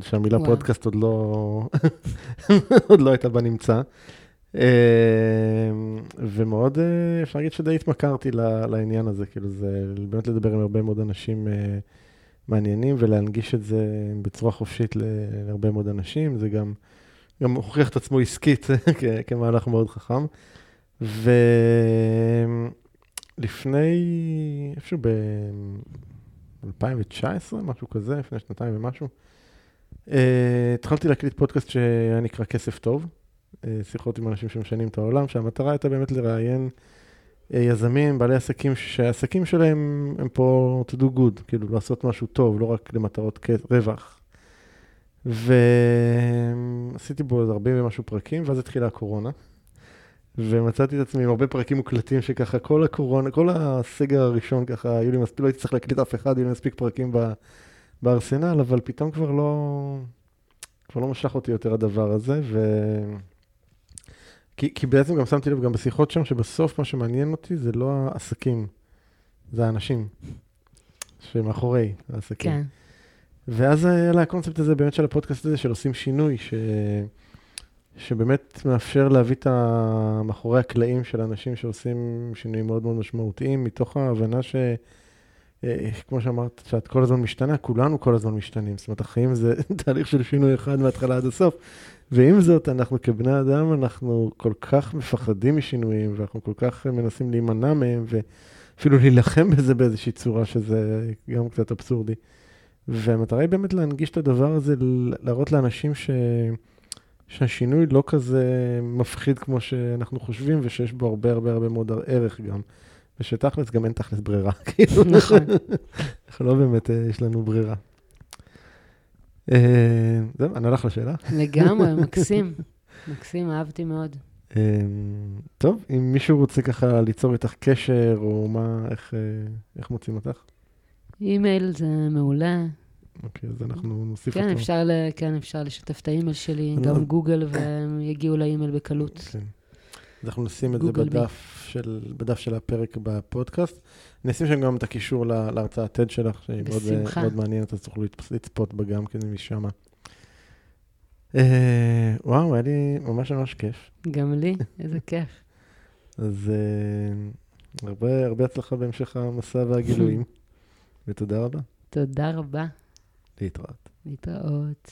שהמילה וואו. פודקאסט עוד לא, עוד לא הייתה בנמצא. אמ, ומאוד, אה, אפשר להגיד שדי התמכרתי לעניין הזה, כאילו זה באמת לדבר עם הרבה מאוד אנשים אה, מעניינים ולהנגיש את זה בצורה חופשית להרבה מאוד אנשים. זה גם, גם הוכיח את עצמו עסקית כמהלך מאוד חכם. ולפני, איפשהו ב-2019, משהו כזה, לפני שנתיים ומשהו, אה, התחלתי להקליט פודקאסט שהיה נקרא כסף טוב, שיחות עם אנשים שמשנים את העולם, שהמטרה הייתה באמת לראיין אה, יזמים, בעלי עסקים, שהעסקים שלהם הם פה to do good, כאילו לעשות משהו טוב, לא רק למטרות רווח. ועשיתי בו איזה 40 ומשהו פרקים, ואז התחילה הקורונה. ומצאתי את עצמי עם הרבה פרקים מוקלטים שככה כל הקורונה, כל הסגר הראשון ככה, היו לי מספיק, לא הייתי צריך להקליט אף אחד, היו לי מספיק פרקים ב, בארסנל, אבל פתאום כבר לא, כבר לא משך אותי יותר הדבר הזה, ו... כי, כי בעצם גם שמתי לב גם בשיחות שם, שבסוף מה שמעניין אותי זה לא העסקים, זה האנשים שמאחורי העסקים. כן. ואז היה לה הקונספט הזה באמת של הפודקאסט הזה, של עושים שינוי, ש... שבאמת מאפשר להביא את המאחורי הקלעים של אנשים שעושים שינויים מאוד מאוד משמעותיים, מתוך ההבנה ש... אה, כמו שאמרת, שאת כל הזמן משתנה, כולנו כל הזמן משתנים. זאת אומרת, החיים זה תהליך של שינוי אחד מההתחלה עד הסוף. ועם זאת, אנחנו כבני אדם, אנחנו כל כך מפחדים משינויים, ואנחנו כל כך מנסים להימנע מהם, ואפילו להילחם בזה באיזושהי צורה, שזה גם קצת אבסורדי. והמטרה היא באמת להנגיש את הדבר הזה, להראות לאנשים ש... שהשינוי לא כזה מפחיד כמו שאנחנו חושבים, ושיש בו הרבה הרבה הרבה מאוד ערך גם. ושתכלס גם אין תכלס ברירה. כאילו. נכון. אנחנו לא באמת, אה, יש לנו ברירה. אה, זהו, ענה לך לשאלה? לגמרי, מקסים. מקסים, אהבתי מאוד. אה, טוב, אם מישהו רוצה ככה ליצור איתך קשר, או מה, איך, איך מוצאים אותך? אימייל זה מעולה. אוקיי, אז אנחנו נוסיף כן, אותו. אפשר, כן, אפשר לשתף את האימייל שלי, אני גם לא- גוגל, והם יגיעו לאימייל בקלות. כן. אז אנחנו נשים את זה. בדף של, בדף של הפרק בפודקאסט. נשים שם גם את הקישור לה- להרצאת TED שלך, שהיא מאוד. מאוד מעניינת, אז תוכלו לצפ- לצפות בה גם כן משם. אה, וואו, היה לי ממש ממש כיף. גם לי, איזה כיף. אז אה, הרבה, הרבה הצלחה בהמשך המסע והגילויים, ותודה רבה. תודה רבה. להתראות. להתראות.